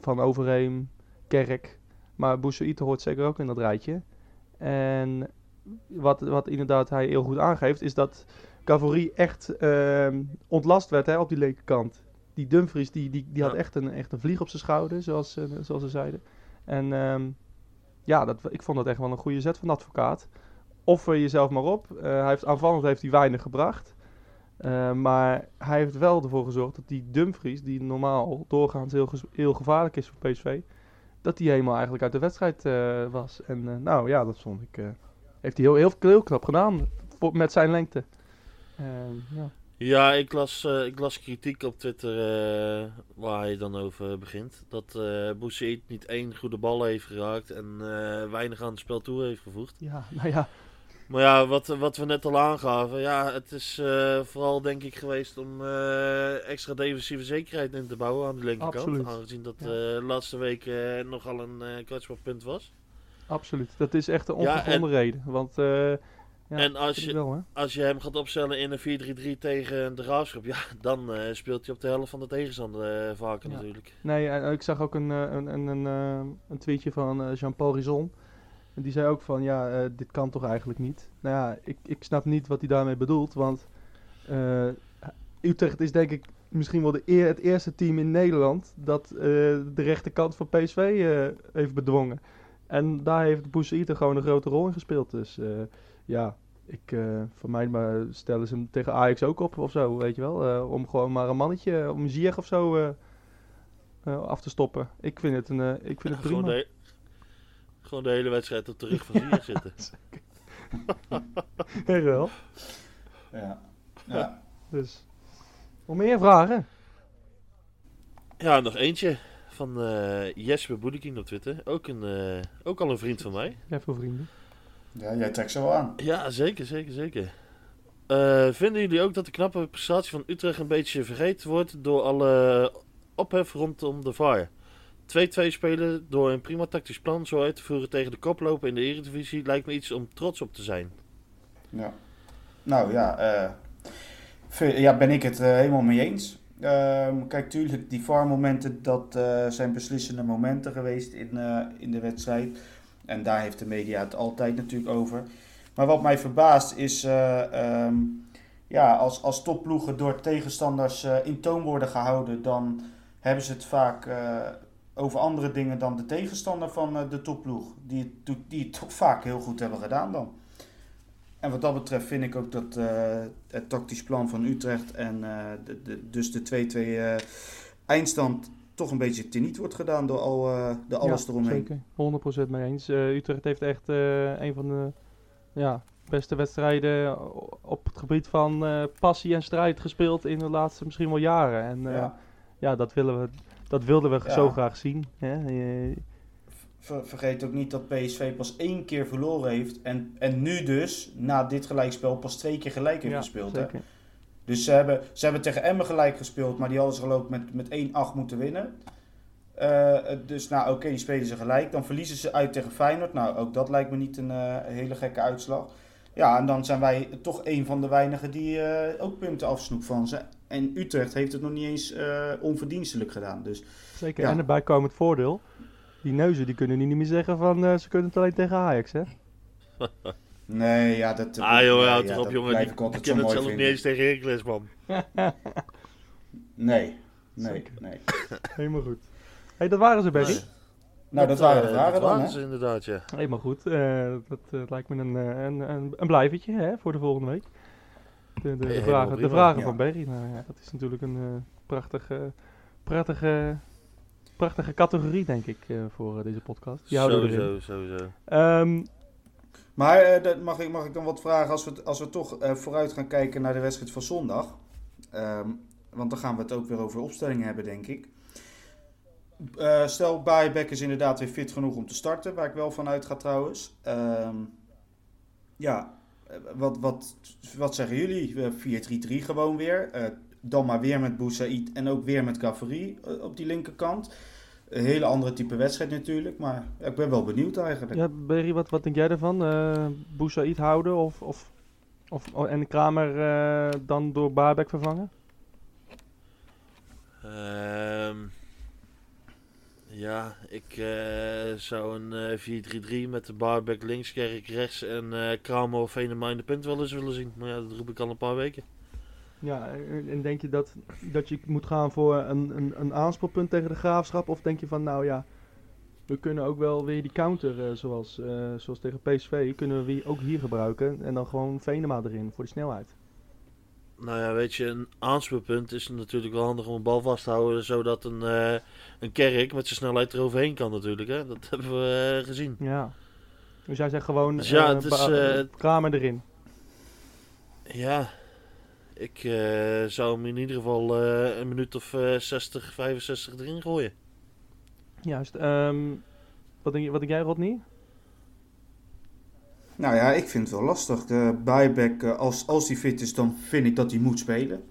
Van Overheem, Kerk. Maar Boussaïd hoort zeker ook in dat rijtje. En wat, wat inderdaad hij heel goed aangeeft, is dat Cavorie echt ehm, ontlast werd hè, op die linkerkant. Die Dumfries die, die, die had echt een, echt een vlieg op zijn schouder, zoals, eh, zoals ze zeiden. En ehm, ja, dat, ik vond dat echt wel een goede zet van de advocaat. Offer jezelf maar op. Eh, hij heeft, aanvallend heeft hij weinig gebracht. Eh, maar hij heeft wel ervoor gezorgd dat die Dumfries, die normaal doorgaans heel, heel gevaarlijk is voor PSV, dat die helemaal eigenlijk uit de wedstrijd eh, was. En eh, nou ja, dat vond ik. heeft hij heel, heel, heel knap gedaan voor, met zijn lengte. Ehm, ja. Ja, ik las, ik las kritiek op Twitter waar hij dan over begint. Dat Boussaïd niet één goede bal heeft geraakt en weinig aan het spel toe heeft gevoegd. ja, <laughs> nou ja. Maar ja, wat, wat we net al aangaven, ja, het is eh, vooral denk ik geweest om eh, extra defensieve zekerheid in te bouwen aan de linkerkant. Absoluut. Aangezien dat Ja. de laatste week eh, nogal een eh kwetsbaar punt was. Absoluut. Dat is echt een Ja, ongegronde reden. Want eh, ja, En als je- wel? Als je hem gaat opstellen in een 4-3-3 tegen de Graafschap, ja, dan eh, speelt hij op de helft van de tegenstander eh, vaker natuurlijk. Nee, en ik zag ook een, eh, een, een, een, eh, een tweetje van eh, Jean-Paul Rizon. En die zei ook van, ja, eh, dit kan toch eigenlijk niet. Nou ja, ik, ik snap niet wat hij daarmee bedoelt, want eh, Utrecht is denk ik misschien wel de eer, het eerste team in Nederland dat eh, de rechterkant van PSV heeft bedwongen. En daar heeft Boussaïd gewoon een grote rol in gespeeld. Dus ja, ik, voor mij maar stellen ze hem tegen Ajax ook op of zo, weet je wel. om gewoon maar een mannetje, om een Ziyech of zo af te stoppen. Ik vind het, een, ik vind het prima. Gewoon de hele wedstrijd op de rug van <laughs> Ziyech zitten. Echt <laughs> wel. Ja. ja. Dus, nog meer vragen? Ja, nog eentje van eh Jesper Boedeking op Twitter. Ook, een, eh, ook al een vriend van mij. Jij veel vrienden. ja, jij trekt ze wel aan. Ja, zeker, zeker, zeker. Eh, vinden jullie ook dat de knappe prestatie van Utrecht een beetje vergeten wordt door alle ophef rondom de VAR? 2-2 spelen door een prima tactisch plan zo uit te voeren tegen de koploper in de Eredivisie lijkt me iets om trots op te zijn. Ja. Nou ja, ve- ja ben ik het eh, helemaal mee eens. Ehm, kijk, tuurlijk, die VAR-momenten, dat eh, zijn beslissende momenten geweest in, in de wedstrijd. En daar heeft de media het altijd natuurlijk over. Maar wat mij verbaast is, eh, ehm, ja, als, als topploegen door tegenstanders in toon worden gehouden, dan hebben ze het vaak over andere dingen dan de tegenstander van eh, de topploeg. Die die het toch vaak heel goed hebben gedaan dan. En wat dat betreft vind ik ook dat eh, het tactisch plan van Utrecht en eh, de, de, dus de 2-2 eh, eindstand toch een beetje teniet wordt gedaan door al eh, de alles ja, eromheen. Zeker, 100% mee eens. Utrecht heeft echt een van de ja, beste wedstrijden op het gebied van passie en strijd gespeeld in de laatste misschien wel jaren. En ja. Ja. dat, willen we, dat wilden we Ja. zo graag zien. Hè? Eh, Ver- vergeet ook niet dat PSV pas één keer verloren heeft en, en nu dus, na dit gelijkspel, pas twee keer gelijk heeft ja, gespeeld. Hè? Dus ze hebben, ze hebben tegen Emmen gelijk gespeeld, maar die hadden ze geloof ik met, met 1-8 moeten winnen. Eh, dus nou oké, die spelen ze gelijk. Dan verliezen ze uit tegen Feyenoord. Nou, ook dat lijkt me niet een eh, hele gekke uitslag. Ja, en dan zijn wij toch een van de weinigen die eh, ook punten afsnoept van ze. En Utrecht heeft het nog niet eens eh, onverdienstelijk gedaan. Dus zeker. Ja. En erbij komend voordeel. Die neuzen die kunnen nu niet meer zeggen van eh, ze kunnen het alleen tegen Ajax. Hè? <laughs> nee, ja, dat... Ah joh, houd ja, erop dat jongen, die, kennen het mooi zelf niet eens tegen Heracles man. <laughs> Nee, nee, Zeker. nee. Helemaal goed. hey, dat waren ze, Berry. Nou, dat waren de eh, vragen dat dan, waren hè? ze inderdaad, ja. Helemaal goed. Eh, dat eh, lijkt me een, eh, een, een, een blijvertje hè, voor de volgende week. De, de, de vragen, de vragen Ja. van Berry. Nou, ja, dat is natuurlijk een eh, prachtige, prachtige, prachtige categorie, denk ik, eh, voor deze podcast. Die. Sowieso, sowieso. Ehm, Maar dat mag, ik, mag ik dan wat vragen als we, als we toch eh, vooruit gaan kijken naar de wedstrijd van zondag? Ehm, want dan gaan we het ook weer over opstellingen hebben, denk ik. Eh, stel, Baaienbeck is inderdaad weer fit genoeg om te starten, waar ik wel van uit ga trouwens. Ehm, ja, eh, wat, wat, wat zeggen jullie? Eh, 4-3-3 gewoon weer. Eh, dan maar weer met Boussaïd en ook weer met Cavary eh, op die linkerkant. Een hele andere type wedstrijd natuurlijk, maar ik ben wel benieuwd eigenlijk. ja, Berry, wat, wat denk jij ervan? Eh Boussaïd houden of, of, of, oh, en Kramer eh, dan door Baarbek vervangen? Ehm, ja, ik eh, zou een eh 4-3-3 met de barback links, Kerk rechts en eh Kramer of Venema in de punt wel eens willen zien. Maar ja, dat roep ik al een paar weken. Ja, en en denk je dat, dat je moet gaan voor een, een, een aanspoelpunt tegen de graafschap? Of denk je van, nou ja, we kunnen ook wel weer die counter, eh, zoals, eh, zoals tegen PSV, kunnen we ook hier gebruiken. En dan gewoon Venema erin voor de snelheid. Nou ja, weet je, een aanspeelpunt is natuurlijk wel handig om een bal vast te houden, zodat een, eh, een Kerk met zijn snelheid eroverheen kan natuurlijk. Hè? Dat <laughs> hebben we eh, gezien. Ja. Dus jij zegt gewoon Dus ja, eh, het is, Kramer erin. Ja, ik zou hem in ieder geval een minuut of eh 60, 65 erin gooien. Juist. ehm, wat, denk je, wat denk jij, Rodney? Nou ja, ik vind het wel lastig. De buyback, eh, als, als die fit is, dan vind ik dat hij moet spelen.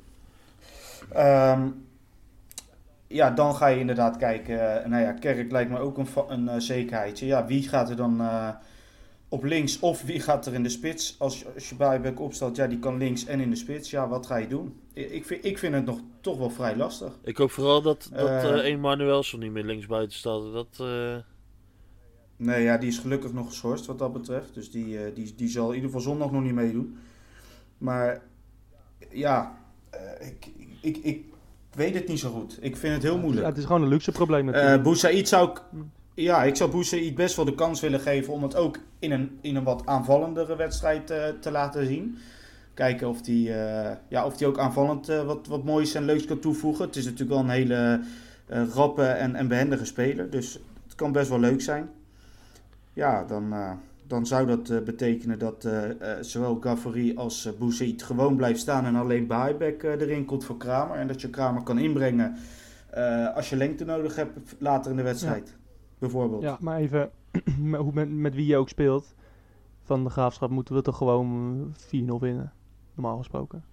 Ehm, ja, dan ga je inderdaad kijken. eh, nou ja, Kerk lijkt me ook een, een eh, zekerheidje. Ja, wie gaat er dan eh, op links of wie gaat er in de spits? Als, je- als je buyback opstelt, ja, die kan links en in de spits. Ja, wat ga je doen? Ik vind, ik vind het nog toch wel vrij lastig. Ik hoop vooral dat, dat Eh. eh Manuelson niet meer linksbuiten staat. Dat, eh, Nee, ja, die is gelukkig nog geschorst wat dat betreft. Dus die, eh, die, die zal in ieder geval zondag nog niet meedoen. Maar ja, eh, ik, ik, ik weet het niet zo goed. Ik vind het heel Ja, moeilijk. het is gewoon een luxe probleem Eh natuurlijk. Boussaïd zou ik... Ja, ik zou Boussaïd best wel de kans willen geven om het ook in een, in een wat aanvallendere wedstrijd te laten zien. Kijken of die, ja, of die ook aanvallend wat, wat moois en leuks kan toevoegen. Het is natuurlijk wel een hele rappe en, en behendige speler. Dus het kan best wel leuk zijn. Ja, dan, eh, dan zou dat eh, betekenen dat eh, eh, zowel Gavary als uh, Boussaïd gewoon blijft staan. En alleen Baibek erin komt voor Kramer. En dat je Kramer kan inbrengen eh, als je lengte nodig hebt later in de wedstrijd. Bijvoorbeeld. Ja, maar even, <clears throat> met, hoe met, met wie je ook speelt, van de graafschap moeten we toch gewoon 4-0 winnen. normaal gesproken.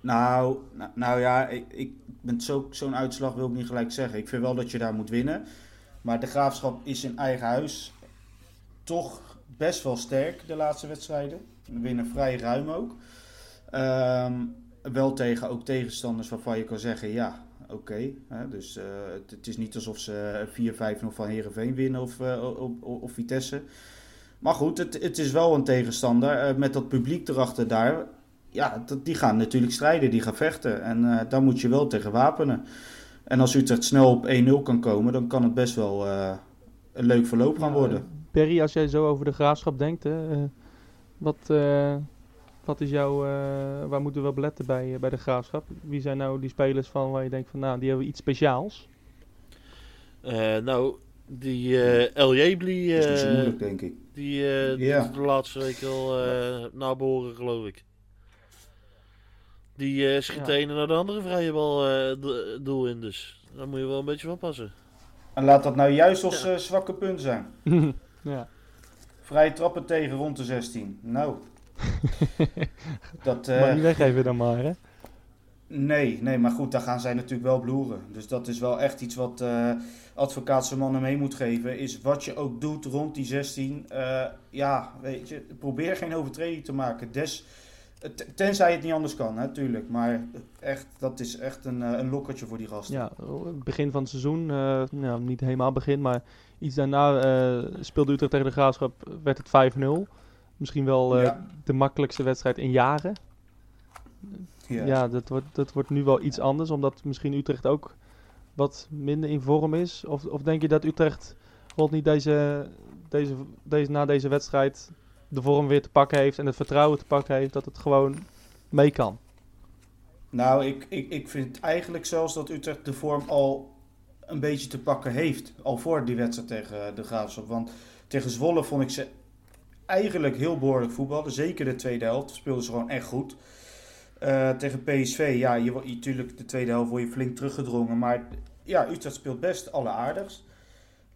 Nou, nou, nou ja, ik, ik ben zo, zo'n uitslag wil ik niet gelijk zeggen. Ik vind wel dat je daar moet winnen. Maar de graafschap is in eigen huis toch best wel sterk de laatste wedstrijden. We winnen vrij ruim ook. Ehm, wel tegen ook tegenstanders waarvan je kan zeggen, ja, oké. dus uh, het, het, is niet alsof ze 4-5 nog van Herenveen winnen of, uh, of, of, Vitesse. Maar goed, het, het is wel een tegenstander. Uh, met dat publiek erachter daar. Ja, dat, die gaan natuurlijk strijden, die gaan vechten. En daar moet je wel tegen wapenen. En als Utrecht snel op 1-0 kan komen, dan kan het best wel een leuk verloop gaan worden. Perry, als jij zo over de graafschap denkt, hè, wat, wat is jouw, uh, waar moeten we wel beletten bij, uh, bij de graafschap? Wie zijn nou die spelers van waar je denkt van nou, die hebben iets speciaals? Uh, nou, die El Jebli, dat is moeilijk denk ik. Die, die ja. de laatste week al naboren geloof ik. Die schiet de ene naar de andere vrije bal doel in, dus daar moet je wel een beetje van passen. En laat dat nou juist als ja. zwakke punt zijn. <laughs> ja. Vrije trappen tegen rond de 16. Nou, <laughs> dat, uh, maar niet weggeven dan maar, hè? Nee, nee, maar goed, daar gaan zij natuurlijk wel bloeren. Dus dat is wel echt iets wat uh, advocaatse mannen mee moet geven. Is wat je ook doet rond die 16. Uh, eh, ja, weet je, probeer geen overtreding te maken. Des, tenzij het niet anders kan, natuurlijk. Maar echt, dat is echt een, een lokkertje voor die gasten. Ja, begin van het seizoen, nou, niet helemaal begin, maar iets daarna speelde Utrecht tegen de Graafschap, werd het 5-0. Misschien wel uh, de makkelijkste wedstrijd in jaren. Ja, ja dat, wordt, dat wordt nu wel iets anders, omdat misschien Utrecht ook wat minder in vorm is. Of, of denk je dat Utrecht rond niet deze, deze, deze, na deze wedstrijd de vorm weer te pakken heeft en het vertrouwen te pakken heeft dat het gewoon mee kan? Nou, ik, ik, ik vind eigenlijk zelfs dat Utrecht de vorm al een beetje te pakken heeft. Al voor die wedstrijd tegen de Graafschap. Want tegen Zwolle vond ik ze eigenlijk heel behoorlijk voetballen. Zeker de tweede helft speelden ze gewoon echt goed. Uh, tegen PSV, ja, je, natuurlijk de tweede helft word je flink teruggedrongen. Maar ja, Utrecht speelt best alleraardigst.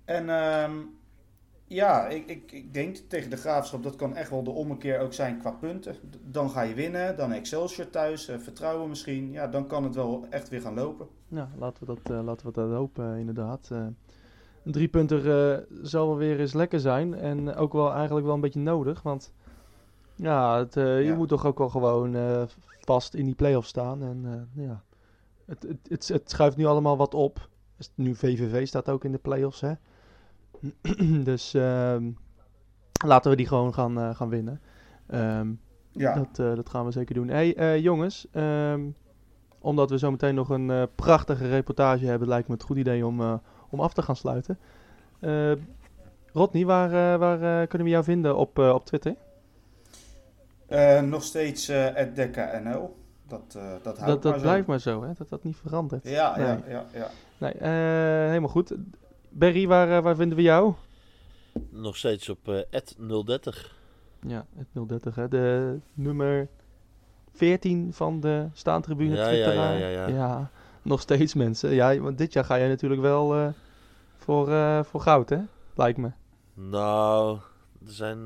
En um, ja, ik, ik, ik denk tegen de Graafschap, dat kan echt wel de ommekeer ook zijn qua punten. Dan ga je winnen, dan Excelsior thuis, uh, vertrouwen misschien. Ja, dan kan het wel echt weer gaan lopen. Ja, laten we dat, uh, laten we dat hopen inderdaad een driepunter uh, zal wel weer eens lekker zijn. En ook wel eigenlijk wel een beetje nodig. Want ja, het, uh, je moet toch ook wel gewoon uh, vast in die play-off staan. En ja, het, het, het, het, schuift nu allemaal wat op. Nu VVV staat ook in de play-offs, hè. <clears throat> dus ehm, laten we die gewoon gaan, gaan winnen. Um, ja. dat, dat gaan we zeker doen. hey, jongens, um, omdat we zo meteen nog een prachtige reportage hebben, lijkt me het goed idee om om af te gaan sluiten. Rodney, waar, waar kunnen we jou vinden op, op Twitter? nog steeds het DekkaNL. Dat, dat, dat, dat blijft maar zo, hè? dat dat niet verandert. Ja, nee. ja, ja. ja. Nee, helemaal goed. Berry, waar, waar vinden we jou? Nog steeds op 030. Ja, het 030, hè? de nummer 14 van de staantribune. Ja, ja, ja, ja, ja. ja nog steeds mensen. Ja, want dit jaar ga je natuurlijk wel uh, voor, voor goud, hè? Lijkt me. Nou, er zijn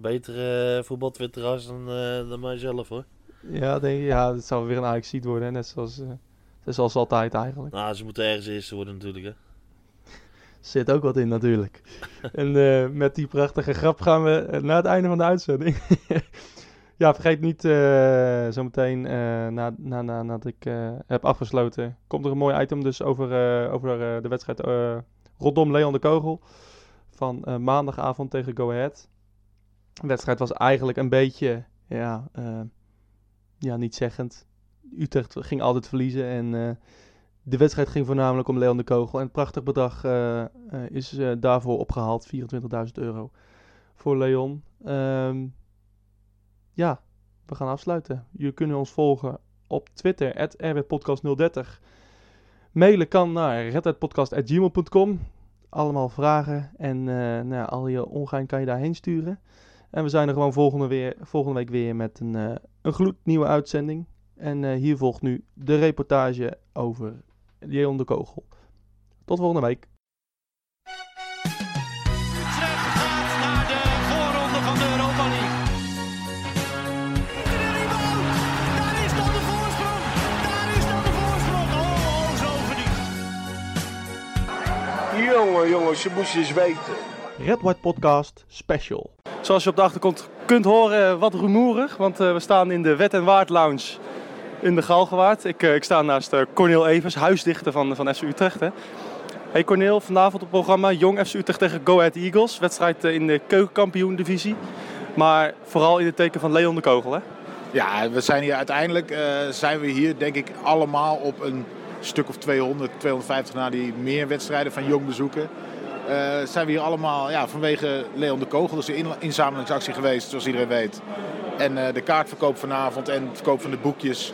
betere voetbaltwitteraars dan, dan mijzelf, hoor. Ja, denk je, ja, het zou weer een ajax worden, hè? net zoals, zoals altijd eigenlijk. Nou, ze moeten ergens eerste worden natuurlijk, hè? Zit ook wat in natuurlijk. <laughs> en met die prachtige grap gaan we naar het einde van de uitzending. <laughs> Ja, vergeet niet, uh, zometeen uh, na, na, na, nadat ik heb afgesloten, komt er een mooi item dus over, over de wedstrijd Rotterdam Leon de Kogel van maandagavond tegen Go Ahead. De wedstrijd was eigenlijk een beetje, ja, ja niet zeggend. Utrecht ging altijd verliezen en de wedstrijd ging voornamelijk om Leon de Kogel. En het prachtig bedrag is daarvoor opgehaald, 24.000 euro voor Leon. Um, ja, we gaan afsluiten. Jullie kunnen ons volgen op Twitter, rwpodcast030. Mailen kan naar redheadpodcast.gmail.com. Allemaal vragen en nou, al je ongein kan je daarheen sturen. En we zijn er gewoon volgende, weer, volgende week weer met een, een gloednieuwe uitzending. En hier volgt nu de reportage over Jeroen de Kogel. Tot volgende week. Is Jongen, jongens, je moest je eens weten. Red White Podcast Special. Zoals je op de achterkant kunt horen, wat rumoerig. Want eh, we staan in de Wet en Waard Lounge in de Galgenwaard. Ik, uh, ik sta naast uh, Cornel Evers, huisdichter van, van FC Utrecht. Hey Cornel, vanavond op het programma Jong FC Utrecht tegen Go Ahead Eagles. Wedstrijd in de keukenkampioen divisie. Maar vooral in het teken van Leon de Kogel hè? Ja, we zijn hier uiteindelijk zijn we hier denk ik allemaal op een stuk of 200, 250 na die meer wedstrijden van Jong bezoeken. Zijn we hier allemaal ja, vanwege Leon de Kogel. Dus de inzamelingsactie geweest, zoals iedereen weet. En de kaartverkoop vanavond en het verkoop van de boekjes.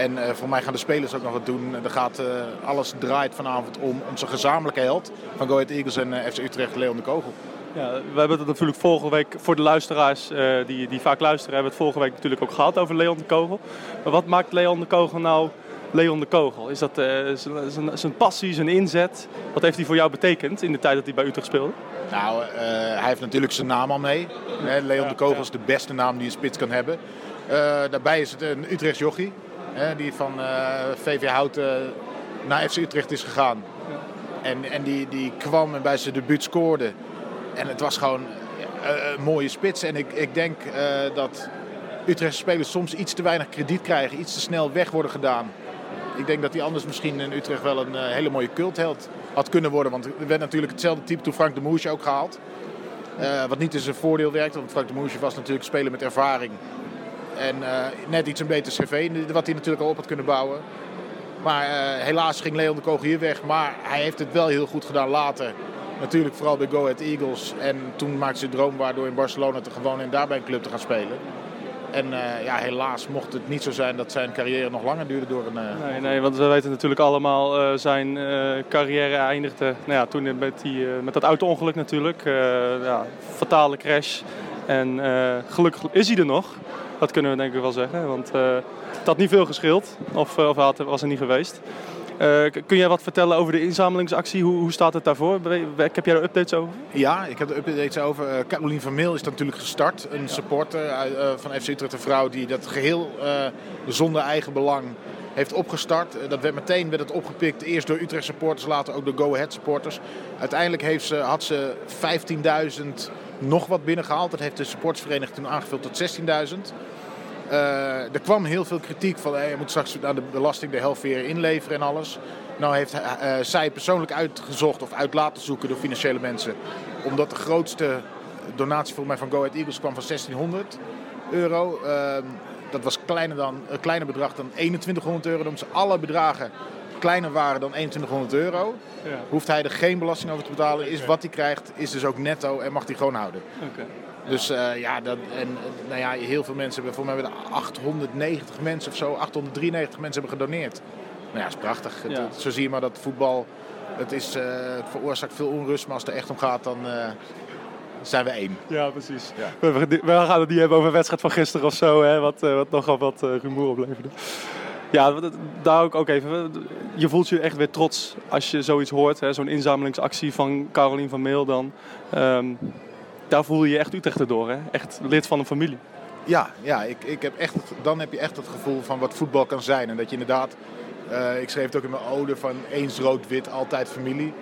En uh, voor mij gaan de spelers ook nog wat doen. Er gaat, alles draait vanavond om onze gezamenlijke held van Go Ahead Eagles en FC Utrecht, Leon de Kogel. Ja, we hebben het natuurlijk vorige week, voor de luisteraars die, die vaak luisteren, hebben we het vorige week natuurlijk ook gehad over Leon de Kogel. Maar wat maakt Leon de Kogel nou Leon de Kogel? Is dat zijn, passie, zijn inzet? Wat heeft hij voor jou betekend in de tijd dat hij bij Utrecht speelde? Nou, hij heeft natuurlijk zijn naam al mee. Hè, Leon de Kogel is de beste naam die een spits kan hebben. Daarbij is het een Utrechts jochie. Die van VV Houten naar FC Utrecht is gegaan. En, en die, die kwam en bij zijn debuut scoorde. En het was gewoon een mooie spits. En ik, ik denk dat Utrechtse spelers soms iets te weinig krediet krijgen. Iets te snel weg worden gedaan. Ik denk dat hij anders misschien in Utrecht wel een hele mooie cultheld had kunnen worden. Want er werd natuurlijk hetzelfde type toen Frank de Moesje ook gehaald. Wat niet in zijn voordeel werkte, want Frank de Moesje was natuurlijk speler met ervaring. En uh, net iets een beter cv, wat hij natuurlijk al op had kunnen bouwen. Maar helaas ging Leon de Kogel hier weg. Maar hij heeft het wel heel goed gedaan later. Natuurlijk vooral bij Go Ahead Eagles. En toen maakte ze droom waardoor in Barcelona te gewoon en daar bij een club te gaan spelen. En uh, ja, helaas mocht het niet zo zijn dat zijn carrière nog langer duurde door een... Nee, nee, want we weten natuurlijk allemaal uh, zijn carrière eindigde nou ja, toen met, die, met dat auto-ongeluk natuurlijk. ja, fatale crash. En gelukkig is hij er nog. Dat kunnen we denk ik wel zeggen. Want het had niet veel geschild. Of, of had, was er niet geweest. Uh, kun jij wat vertellen over de inzamelingsactie? Hoe, hoe staat het daarvoor? Heb jij er updates over? Ja, ik heb er updates over. Uh, Caroline van Meel is natuurlijk gestart. Een supporter uh, van FC Utrecht, een vrouw die dat geheel zonder eigen belang heeft opgestart. dat werd meteen werd het opgepikt. Eerst door Utrecht supporters, later ook door Go Ahead supporters. Uiteindelijk heeft ze, had ze 15.000 nog wat binnengehaald. Dat heeft de supportsvereniging toen aangevuld tot 16.000. Uh, er kwam heel veel kritiek van hey, je moet straks naar de belasting de helft weer inleveren en alles. Nou heeft uh, zij persoonlijk uitgezocht of uit laten zoeken door financiële mensen. Omdat de grootste donatie voor mij van Go Ahead Eagles kwam van 1600 euro. Uh, dat was kleiner dan, een kleiner bedrag dan 2100 euro. Omdat alle bedragen kleiner waren dan 2100 euro, ja. hoeft hij er geen belasting over te betalen. Is wat hij krijgt, is dus ook netto en mag hij gewoon houden. Okay. Dus uh, ja, dat, en, nou ja, heel veel mensen hebben, voor mij hebben 890 mensen of zo, 893 mensen hebben gedoneerd. Nou ja, dat is prachtig. Ja. Het, zo zie je maar dat voetbal, het, is, uh, het veroorzaakt veel onrust, maar als het er echt om gaat, dan uh, zijn we één. Ja, precies. Ja. We, we, gaan het niet hebben over een wedstrijd van gisteren of zo, hè, wat, wat nogal wat rumoer opleverde. Ja, daar ook, ook even. Je voelt je echt weer trots als je zoiets hoort. Zo'n inzamelingsactie van Carolien van Meel dan. Um, daar voel je je echt Utrecht door, hè? Echt lid van een familie. Ja, ja ik, ik heb echt, dan heb je echt het gevoel van wat voetbal kan zijn. En dat je inderdaad, uh, ik schreef het ook in mijn ode van eens rood-wit, altijd familie.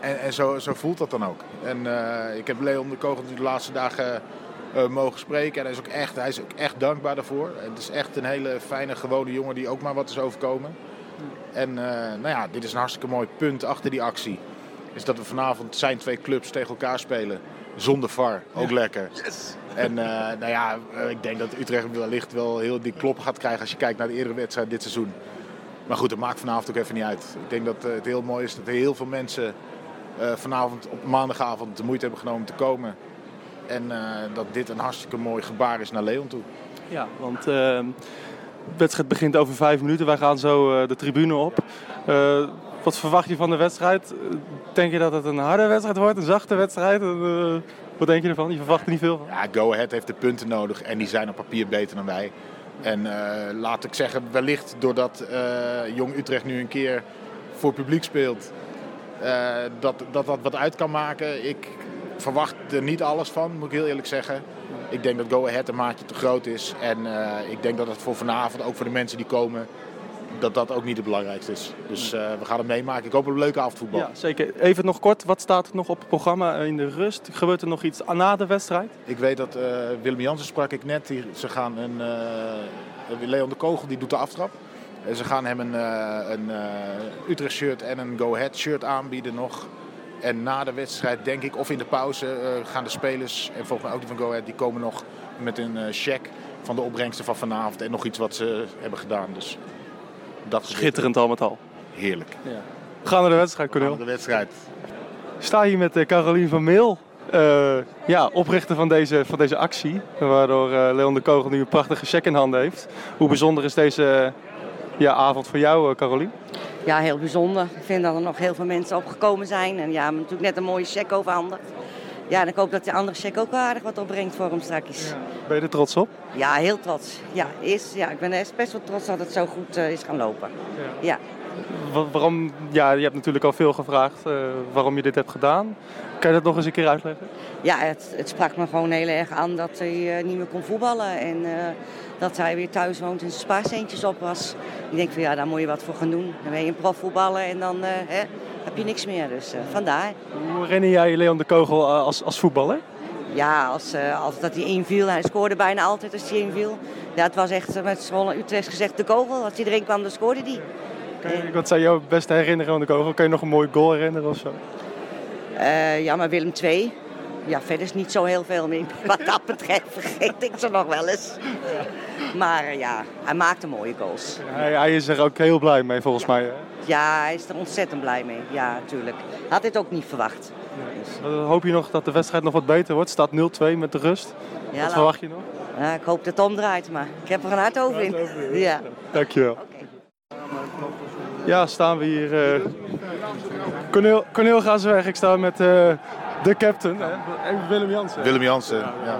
En, en zo, zo voelt dat dan ook. En uh, ik heb Leon de Kogel de laatste dagen uh, mogen spreken. En hij is, ook echt, hij is ook echt dankbaar daarvoor. Het is echt een hele fijne, gewone jongen die ook maar wat is overkomen. En nou ja, dit is een hartstikke mooi punt achter die actie. Is dat we vanavond zijn twee clubs tegen elkaar spelen. Zonder VAR, ook lekker. Yes. En uh, nou ja, ik denk dat Utrecht wellicht wel heel die klop gaat krijgen als je kijkt naar de eerdere wedstrijd dit seizoen. Maar goed, dat maakt vanavond ook even niet uit. Ik denk dat uh, het heel mooi is dat er heel veel mensen uh, vanavond op maandagavond de moeite hebben genomen om te komen. En dat dit een hartstikke mooi gebaar is naar Leon toe. Ja, want de wedstrijd begint over vijf minuten. Wij gaan zo de tribune op. Wat verwacht je van de wedstrijd? Denk je dat het een harde wedstrijd wordt, een zachte wedstrijd? Uh, wat denk je ervan? Je verwacht er niet veel van? Ja, Go Ahead heeft de punten nodig en die zijn op papier beter dan wij. En uh, laat ik zeggen, wellicht doordat Jong Utrecht nu een keer voor publiek speelt, dat, dat dat wat uit kan maken. Ik verwacht er niet alles van, moet ik heel eerlijk zeggen. Ik denk dat Go Ahead een maatje te groot is. En ik denk dat het voor vanavond, ook voor de mensen die komen, dat dat ook niet het belangrijkste is. Dus eh, we gaan het meemaken. Ik hoop op een leuke avondvoetbal. Ja, zeker. Even nog kort, wat staat er nog op het programma in de rust? Gebeurt er nog iets na de wedstrijd? Ik weet dat eh, Willem Jansen sprak ik net. Die, ze gaan een, eh, Leon de Kogel die doet de aftrap. En ze gaan hem een, een Utrecht shirt en een Go Ahead shirt aanbieden nog. En na de wedstrijd denk ik, of in de pauze, gaan de spelers, en volgens mij ook die van Go Ahead, die komen nog met een check van de opbrengsten van vanavond. En nog iets wat ze hebben gedaan. Dus dat. Schitterend al met al. Heerlijk. We gaan naar de wedstrijd, Gaan we Cornel. De wedstrijd. Ik sta hier met eh, Carolien van Meel. eh, ja, oprichter van deze, van deze actie. Waardoor eh, Leon de Kogel nu een prachtige check in handen heeft. Hoe bijzonder is deze ja, avond voor jou, Carolien? Ja, heel bijzonder. Ik vind dat er nog heel veel mensen opgekomen zijn. En ja, natuurlijk net een mooie check overhandigd. Ja, en ik hoop dat die andere check ook aardig wat opbrengt voor hem straks. Ja, Ben je er trots op? heel trots. Ja, is, ja, ik ben echt best wel trots dat het zo goed eh, is gaan lopen. Ja. Wa- waarom, ja, je hebt natuurlijk al veel gevraagd eh, waarom je dit hebt gedaan. Kan je dat nog eens een keer uitleggen? Ja, het, het sprak me gewoon heel erg aan dat hij eh, niet meer kon voetballen. En dat hij weer thuis woont en zijn spaarcentjes op was. Ik denk van ja, daar moet je wat voor gaan doen. Dan ben je een profvoetballer en dan hè, heb je niks meer. Dus eh, vandaar. Hoe herinner jij Leon de Kogel eh, als, als voetballer? Ja, als, eh, als dat hij inviel. Hij scoorde bijna altijd als hij inviel. Ja, het was echt met Zwolle Utrecht gezegd de kogel. Als hij erin kwam, dan scoorde hij. Je- Wat zijn jouw beste herinneringen aan de Kogel? Kan je nog een mooie goal herinneren of zo? Ja, maar Willem II. Ja, verder is niet zo heel veel meer. <laughs> Wat dat betreft vergeet ik ze nog wel eens. Maar ja, hij maakte mooie goals. Hij, hij is er ook heel blij mee volgens mij. hè? Ja, hij is er ontzettend blij mee. Ja, natuurlijk. Had dit ook niet verwacht. Dus, Eh, Hoop je nog dat de wedstrijd nog wat beter wordt? Staat 0-2 met de rust. ja, Wat verwacht je nog? ja, ik hoop dat het omdraait, maar ik heb er een hart over in. Ja. Dankjewel. Ja, staan we hier. eh Corneel, Corneel gaat ze weg. Ik sta met eh, de captain, hè? Willem Jansen. Willem Jansen. Ja.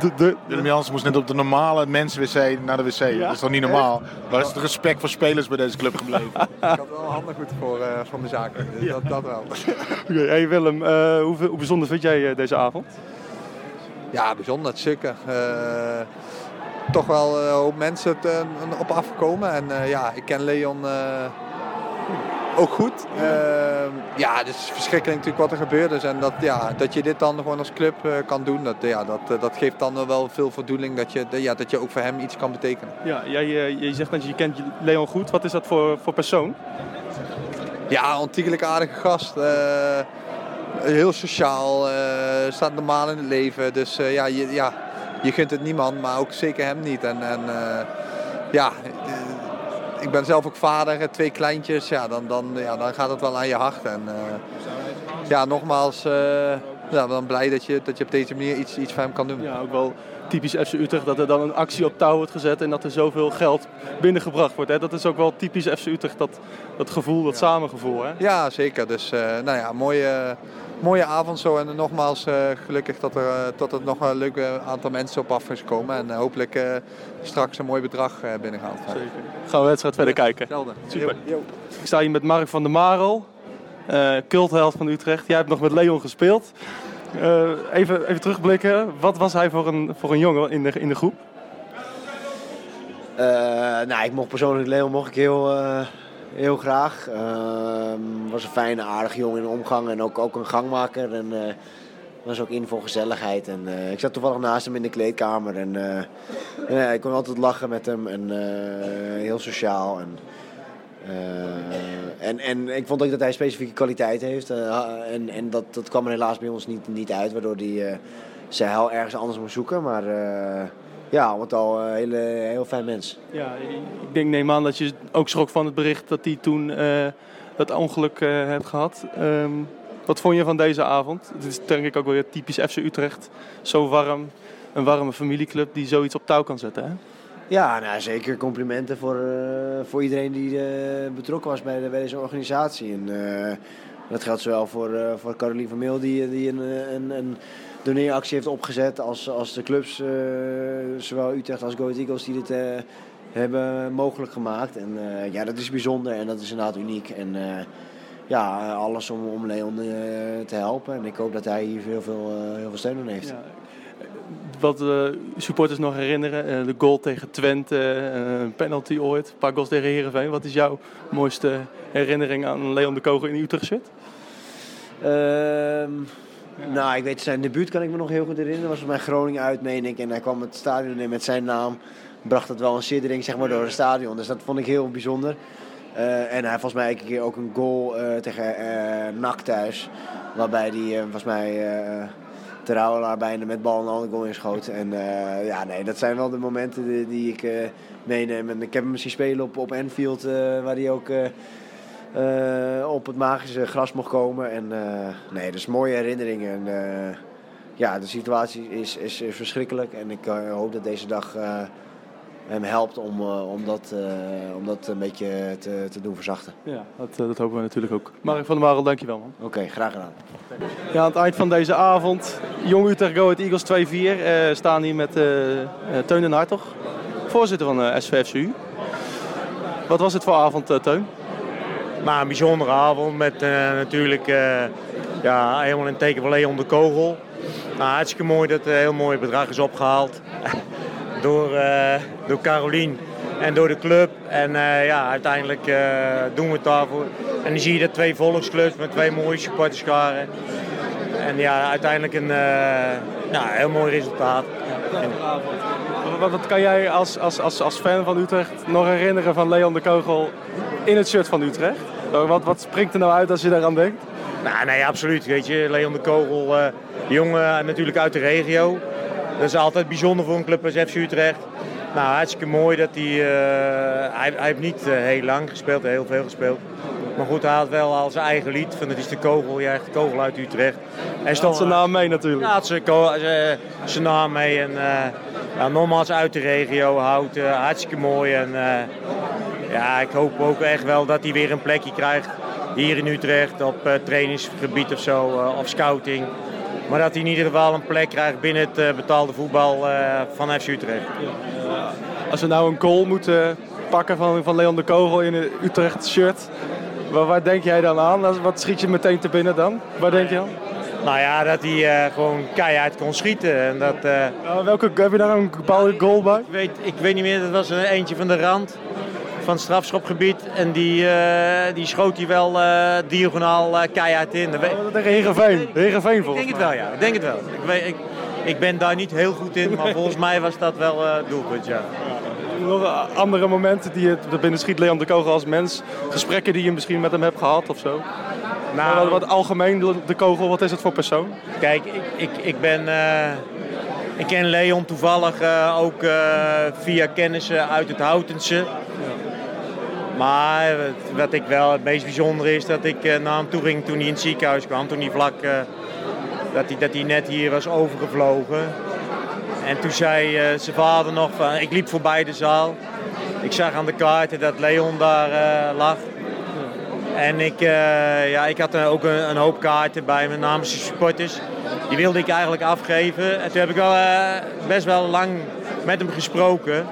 De, de, Willem Jansen moest net op de normale mensen-wc naar de wc. Dat is toch niet normaal? Waar is het respect voor spelers bij deze club gebleven? <laughs> Ik had wel handen goed voor, eh, voor mijn zaken. Dus dat, dat wel. <laughs> Oké, hey Willem, eh, hoe, hoe bijzonder vind jij eh, deze avond? Ja, bijzonder. Zeker. Toch wel een hoop mensen op afgekomen. En ja, ik ken Leon ook goed. Eh, ja, het is verschrikkelijk natuurlijk wat er gebeurd is. En dat, ja, dat je dit dan gewoon als club eh, kan doen, dat, ja, dat, eh, dat geeft dan wel veel voldoening. Dat je, ja, dat je ook voor hem iets kan betekenen. Ja, jij, eh, je zegt dat je kent Leon goed. Wat is dat voor, voor persoon? Ja, ontiegelijk aardige gast. heel sociaal, staat normaal in het leven. Dus ja, je, ja, je gunt het niemand, maar ook zeker hem niet. En, en ja, ik ben zelf ook vader, twee kleintjes. Ja, dan, dan, ja, dan gaat het wel aan je hart. En eh, ja, nogmaals, eh, ja, blij dat je, dat je op deze manier iets, iets voor hem kan doen. Ja, ook wel typisch FC Utrecht dat er dan een actie op touw wordt gezet en dat er zoveel geld binnengebracht wordt. Hè? Dat is ook wel typisch FC Utrecht, dat, dat gevoel, dat samengevoel. Hè? Ja, zeker. Dus eh, nou ja, mooie, mooie avond zo. En nogmaals, eh, gelukkig dat er, eh, dat er nog een leuk aantal mensen op af is gekomen. En hopelijk straks een mooi bedrag eh, binnengehaald. Zeker. Gaan we wedstrijd verder kijken. Super. Ik sta hier met Mark van der Marel, cultheld van Utrecht. Jij hebt nog met Leon gespeeld. Eh, even, even terugblikken, wat was hij voor een, voor een jongen in de, in de groep? Eh, nou, ik mocht persoonlijk Leon mocht ik heel, eh, heel graag. Ehm, was een fijne, aardige jongen in omgang en ook, ook een gangmaker. En was ook in voor gezelligheid. En, ik zat toevallig naast hem in de kleedkamer. En ja, ik kon altijd lachen met hem en heel sociaal. En, en, en ik vond ook dat hij specifieke kwaliteit heeft. eh, en en dat, dat kwam er helaas bij ons niet, niet uit, waardoor hij eh, zijn hel ergens anders moest zoeken. Maar eh, ja, met al een hele, heel fijn mens. Ja, ik denk, neem aan dat je ook schrok van het bericht dat hij toen eh, dat ongeluk eh hebt gehad. Ehm, wat vond je van deze avond? Het is denk ik ook weer typisch FC Utrecht. Zo warm, een warme familieclub die zoiets op touw kan zetten. Hè? Ja, nou, zeker complimenten voor, eh, voor iedereen die eh, betrokken was bij, de- bij deze organisatie. En, eh, dat geldt zowel voor, eh voor Caroline van Meel die, die een, een, een doneeractie heeft opgezet, als, als de clubs, zowel Utrecht als Go Eagles, die dit hebben mogelijk gemaakt. En ja, dat is bijzonder en dat is inderdaad uniek. En ja, alles om, om Leon te helpen. En ik hoop dat hij hier heel veel, heel veel steun aan heeft. Wat eh, supporters nog herinneren, eh, de goal tegen Twente, eh, een penalty ooit, een paar goals tegen Heerenveen. Wat is jouw mooiste herinnering aan Leon de Kogel in Utrecht shirt? Ehm, Nou, ik weet zijn debuut kan ik me nog heel goed herinneren. Dat was bij Groningen uit, meen ik. En hij kwam het stadion in met zijn naam. Bracht het wel een siddering zeg maar, door het stadion. Dus dat vond ik heel bijzonder. Eh, en hij volgens mij een keer ook een goal tegen eh NAC thuis. Waarbij hij volgens mij Terouwelaar bijna met bal een andere goal inschoot. En eh, ja, nee, dat zijn wel de momenten die, ik eh, meeneem. En ik heb hem zien spelen op, op Anfield, eh, waar hij ook op het magische gras mocht komen. En nee, dat is mooie herinneringen. En, ja, de situatie is, is, is verschrikkelijk. En ik hoop dat deze dag hem helpt om, eh, om, dat, eh, om dat een beetje te, te doen verzachten. Ja, dat, eh, dat hopen we natuurlijk ook. Mark van der Marel, dankjewel man. Oké, graag gedaan. Ja, aan het eind van deze avond, Jong Utrecht Go Ahead Eagles 2-4. eh staan hier met eh eh, Teun den Hartog, voorzitter van eh SVFCU. Wat was het voor avond, eh, Teun? Maar een bijzondere avond met eh, natuurlijk eh, ja, helemaal in het teken van Leon de Kogel. Nou, hartstikke mooi dat er een heel mooi bedrag is opgehaald <laughs> door, eh door Carolien en door de club. En eh, ja, uiteindelijk eh, doen we het daarvoor. En dan zie je dat twee volksclubs met twee mooie supporterscharen. En ja, uiteindelijk een nou, heel mooi resultaat. Wat, wat kan jij als, als, als, als fan van Utrecht nog herinneren van Leon de Kogel in het shirt van Utrecht? Wat, wat springt er nou uit als je daaraan denkt? Nou, nee, absoluut. Weet je, Leon de Kogel, eh jongen natuurlijk uit de regio. Dat is altijd bijzonder voor een club als FC Utrecht. Nou, hartstikke mooi dat hij... eh, hij, hij heeft niet eh, heel lang gespeeld, heel veel gespeeld. Maar goed, hij had wel al zijn eigen lied van het is de kogel, echt de kogel uit Utrecht. En Had zijn naam mee natuurlijk. Ja, had zijn, ko- zijn- naam mee. En eh, ja, nogmaals uit de regio, houdt eh, hartstikke mooi. En eh, ja, ik hoop ook echt wel dat hij weer een plekje krijgt hier in Utrecht op eh, trainingsgebied of zo, eh, of scouting. Maar dat hij in ieder geval een plek krijgt binnen het eh, betaalde voetbal eh, van FC Utrecht. Als we nou een goal moeten pakken van, van Leon de Kogel in een Utrecht shirt, waar, waar denk jij dan aan? Wat schiet je meteen te binnen dan? Waar denk je aan? Nou ja, dat hij eh, gewoon keihard kon schieten. En dat, Nou, welke, heb je daar een bepaalde goal bij? Ik weet, ik weet niet meer, dat was een eentje van de rand van het strafschopgebied. En die, eh, die schoot hij wel eh, diagonaal eh, keihard in. Tegen Heerenveen. Heerenveen Ik volgens denk het wel, ja. Ik denk het wel. Ik, weet, ik, ik ben daar niet heel goed in, maar volgens mij was dat wel het doelpunt, ja. Nog andere momenten die je er binnen schiet, Leon de Kogel als mens? Gesprekken die je misschien met hem hebt gehad of zo? Nou, wat, wat algemeen, de, Kogel, wat is het voor persoon? Kijk, ik, ik, ik ben... ik ken Leon toevallig ook via kennissen uit het Houtense. Maar wat- ik wel het meest bijzondere is dat ik eh, naar hem toe ging toen hij in het ziekenhuis kwam. Toen hij vlak, eh, dat, hij, dat hij net hier was overgevlogen. En toen zei eh, zijn vader nog van, ik liep voorbij de zaal. Ik zag aan de kaarten dat Leon daar lag. En ik, ja, ik had ook een, hoop kaarten bij me namens supporters. Die wilde ik eigenlijk afgeven. En toen heb ik wel, best wel lang met hem gesproken.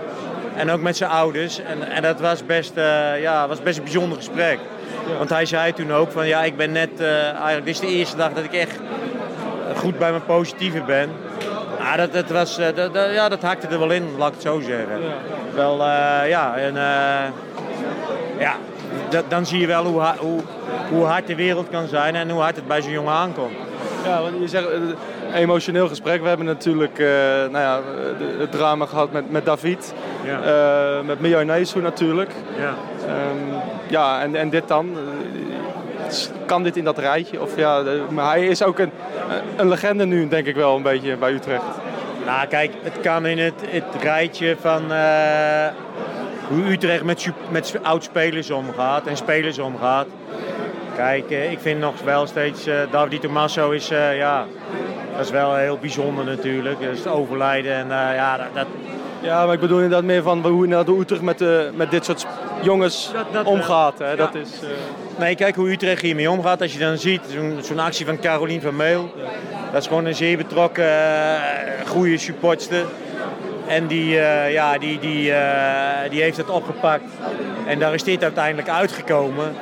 En ook met zijn ouders. En, en dat was best, eh, ja, was best een bijzonder gesprek. Want hij zei toen ook van ja, ik ben net, eh, eigenlijk dit is de eerste dag dat ik echt goed bij mijn positieve ben. Ah, dat, dat, was, eh, dat, dat- ja, dat hakte er wel in, laat ik het zo zeggen. Wel, ja, en ja, dat- dan zie je wel hoe, hoe, hoe hard de wereld kan zijn en hoe hard het bij zo'n jongen aankomt. Ja, want je zegt, emotioneel gesprek. We hebben natuurlijk eh, nou ja, het drama gehad met, met David. Ja. Eh, met Mayonaise natuurlijk. Ja. Ehm, ja, en, en dit dan? Kan dit in dat rijtje? Of ja, maar hij is ook een, een legende nu, denk ik wel, een beetje bij Utrecht. Nou, kijk, het kan in het, het rijtje van eh, hoe Utrecht met, met oud-spelers omgaat en spelers omgaat. Kijk, ik vind nog wel steeds, eh Davide Tommaso is, ja, dat is wel heel bijzonder natuurlijk. Is het overlijden en eh, ja, dat, dat, Ja, maar ik bedoel inderdaad meer van hoe inderdaad hoe Utrecht met, eh, met dit soort jongens Dat- dat wel. omgaat. Hè? Dat is, eh, Nee, kijk hoe Utrecht hiermee omgaat. Als je dan ziet, zo'n actie van Carolien van Meel. Dat is gewoon een zeer betrokken, eh, goede supportster. En die, eh, ja, die, die, eh, die heeft het opgepakt. En daar is dit uiteindelijk uitgekomen.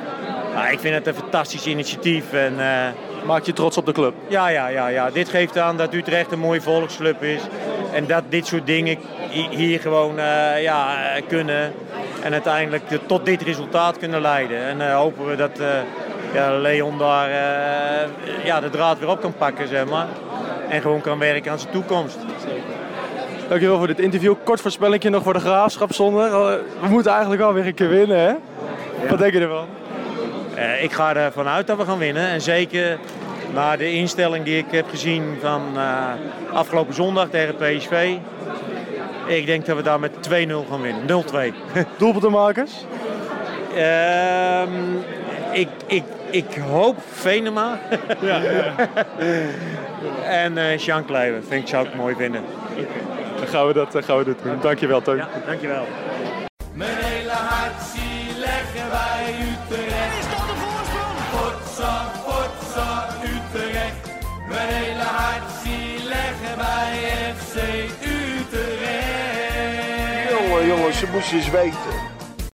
Ik vind het een fantastisch initiatief. En, eh, Maak je trots op de club? ja, ja, ja, ja, dit geeft aan dat Utrecht een mooie volksclub is. En dat dit soort dingen hi- hier gewoon eh, ja, eh, kunnen. En uiteindelijk de- tot dit resultaat kunnen leiden. En eh, hopen we dat eh, ja, Leon daar eh, ja, de draad weer op kan pakken, zeg maar. En gewoon kan werken aan zijn toekomst. Dankjewel voor dit interview. Kort voorspellingje nog voor de Graafschap zondag. Eh, We moeten eigenlijk wel weer een keer winnen, hè? Wat denk je ervan? Eh, ik ga ervan uit dat we gaan winnen. En zeker na de instelling die ik heb gezien van eh, afgelopen zondag tegen PSV. Ik denk dat we daar met 2-0 gaan winnen. 0-2. <laughs> Doelpuntenmakers? Ehm, ik, ik, ik hoop Venema. <laughs> en eh Jean Kleven. Vind ik zou ik mooi vinden. Dan gaan we dat, eh, gaan we dat doen. Dankjewel, Teun. Ja, dankjewel. Ze moesten eens weten.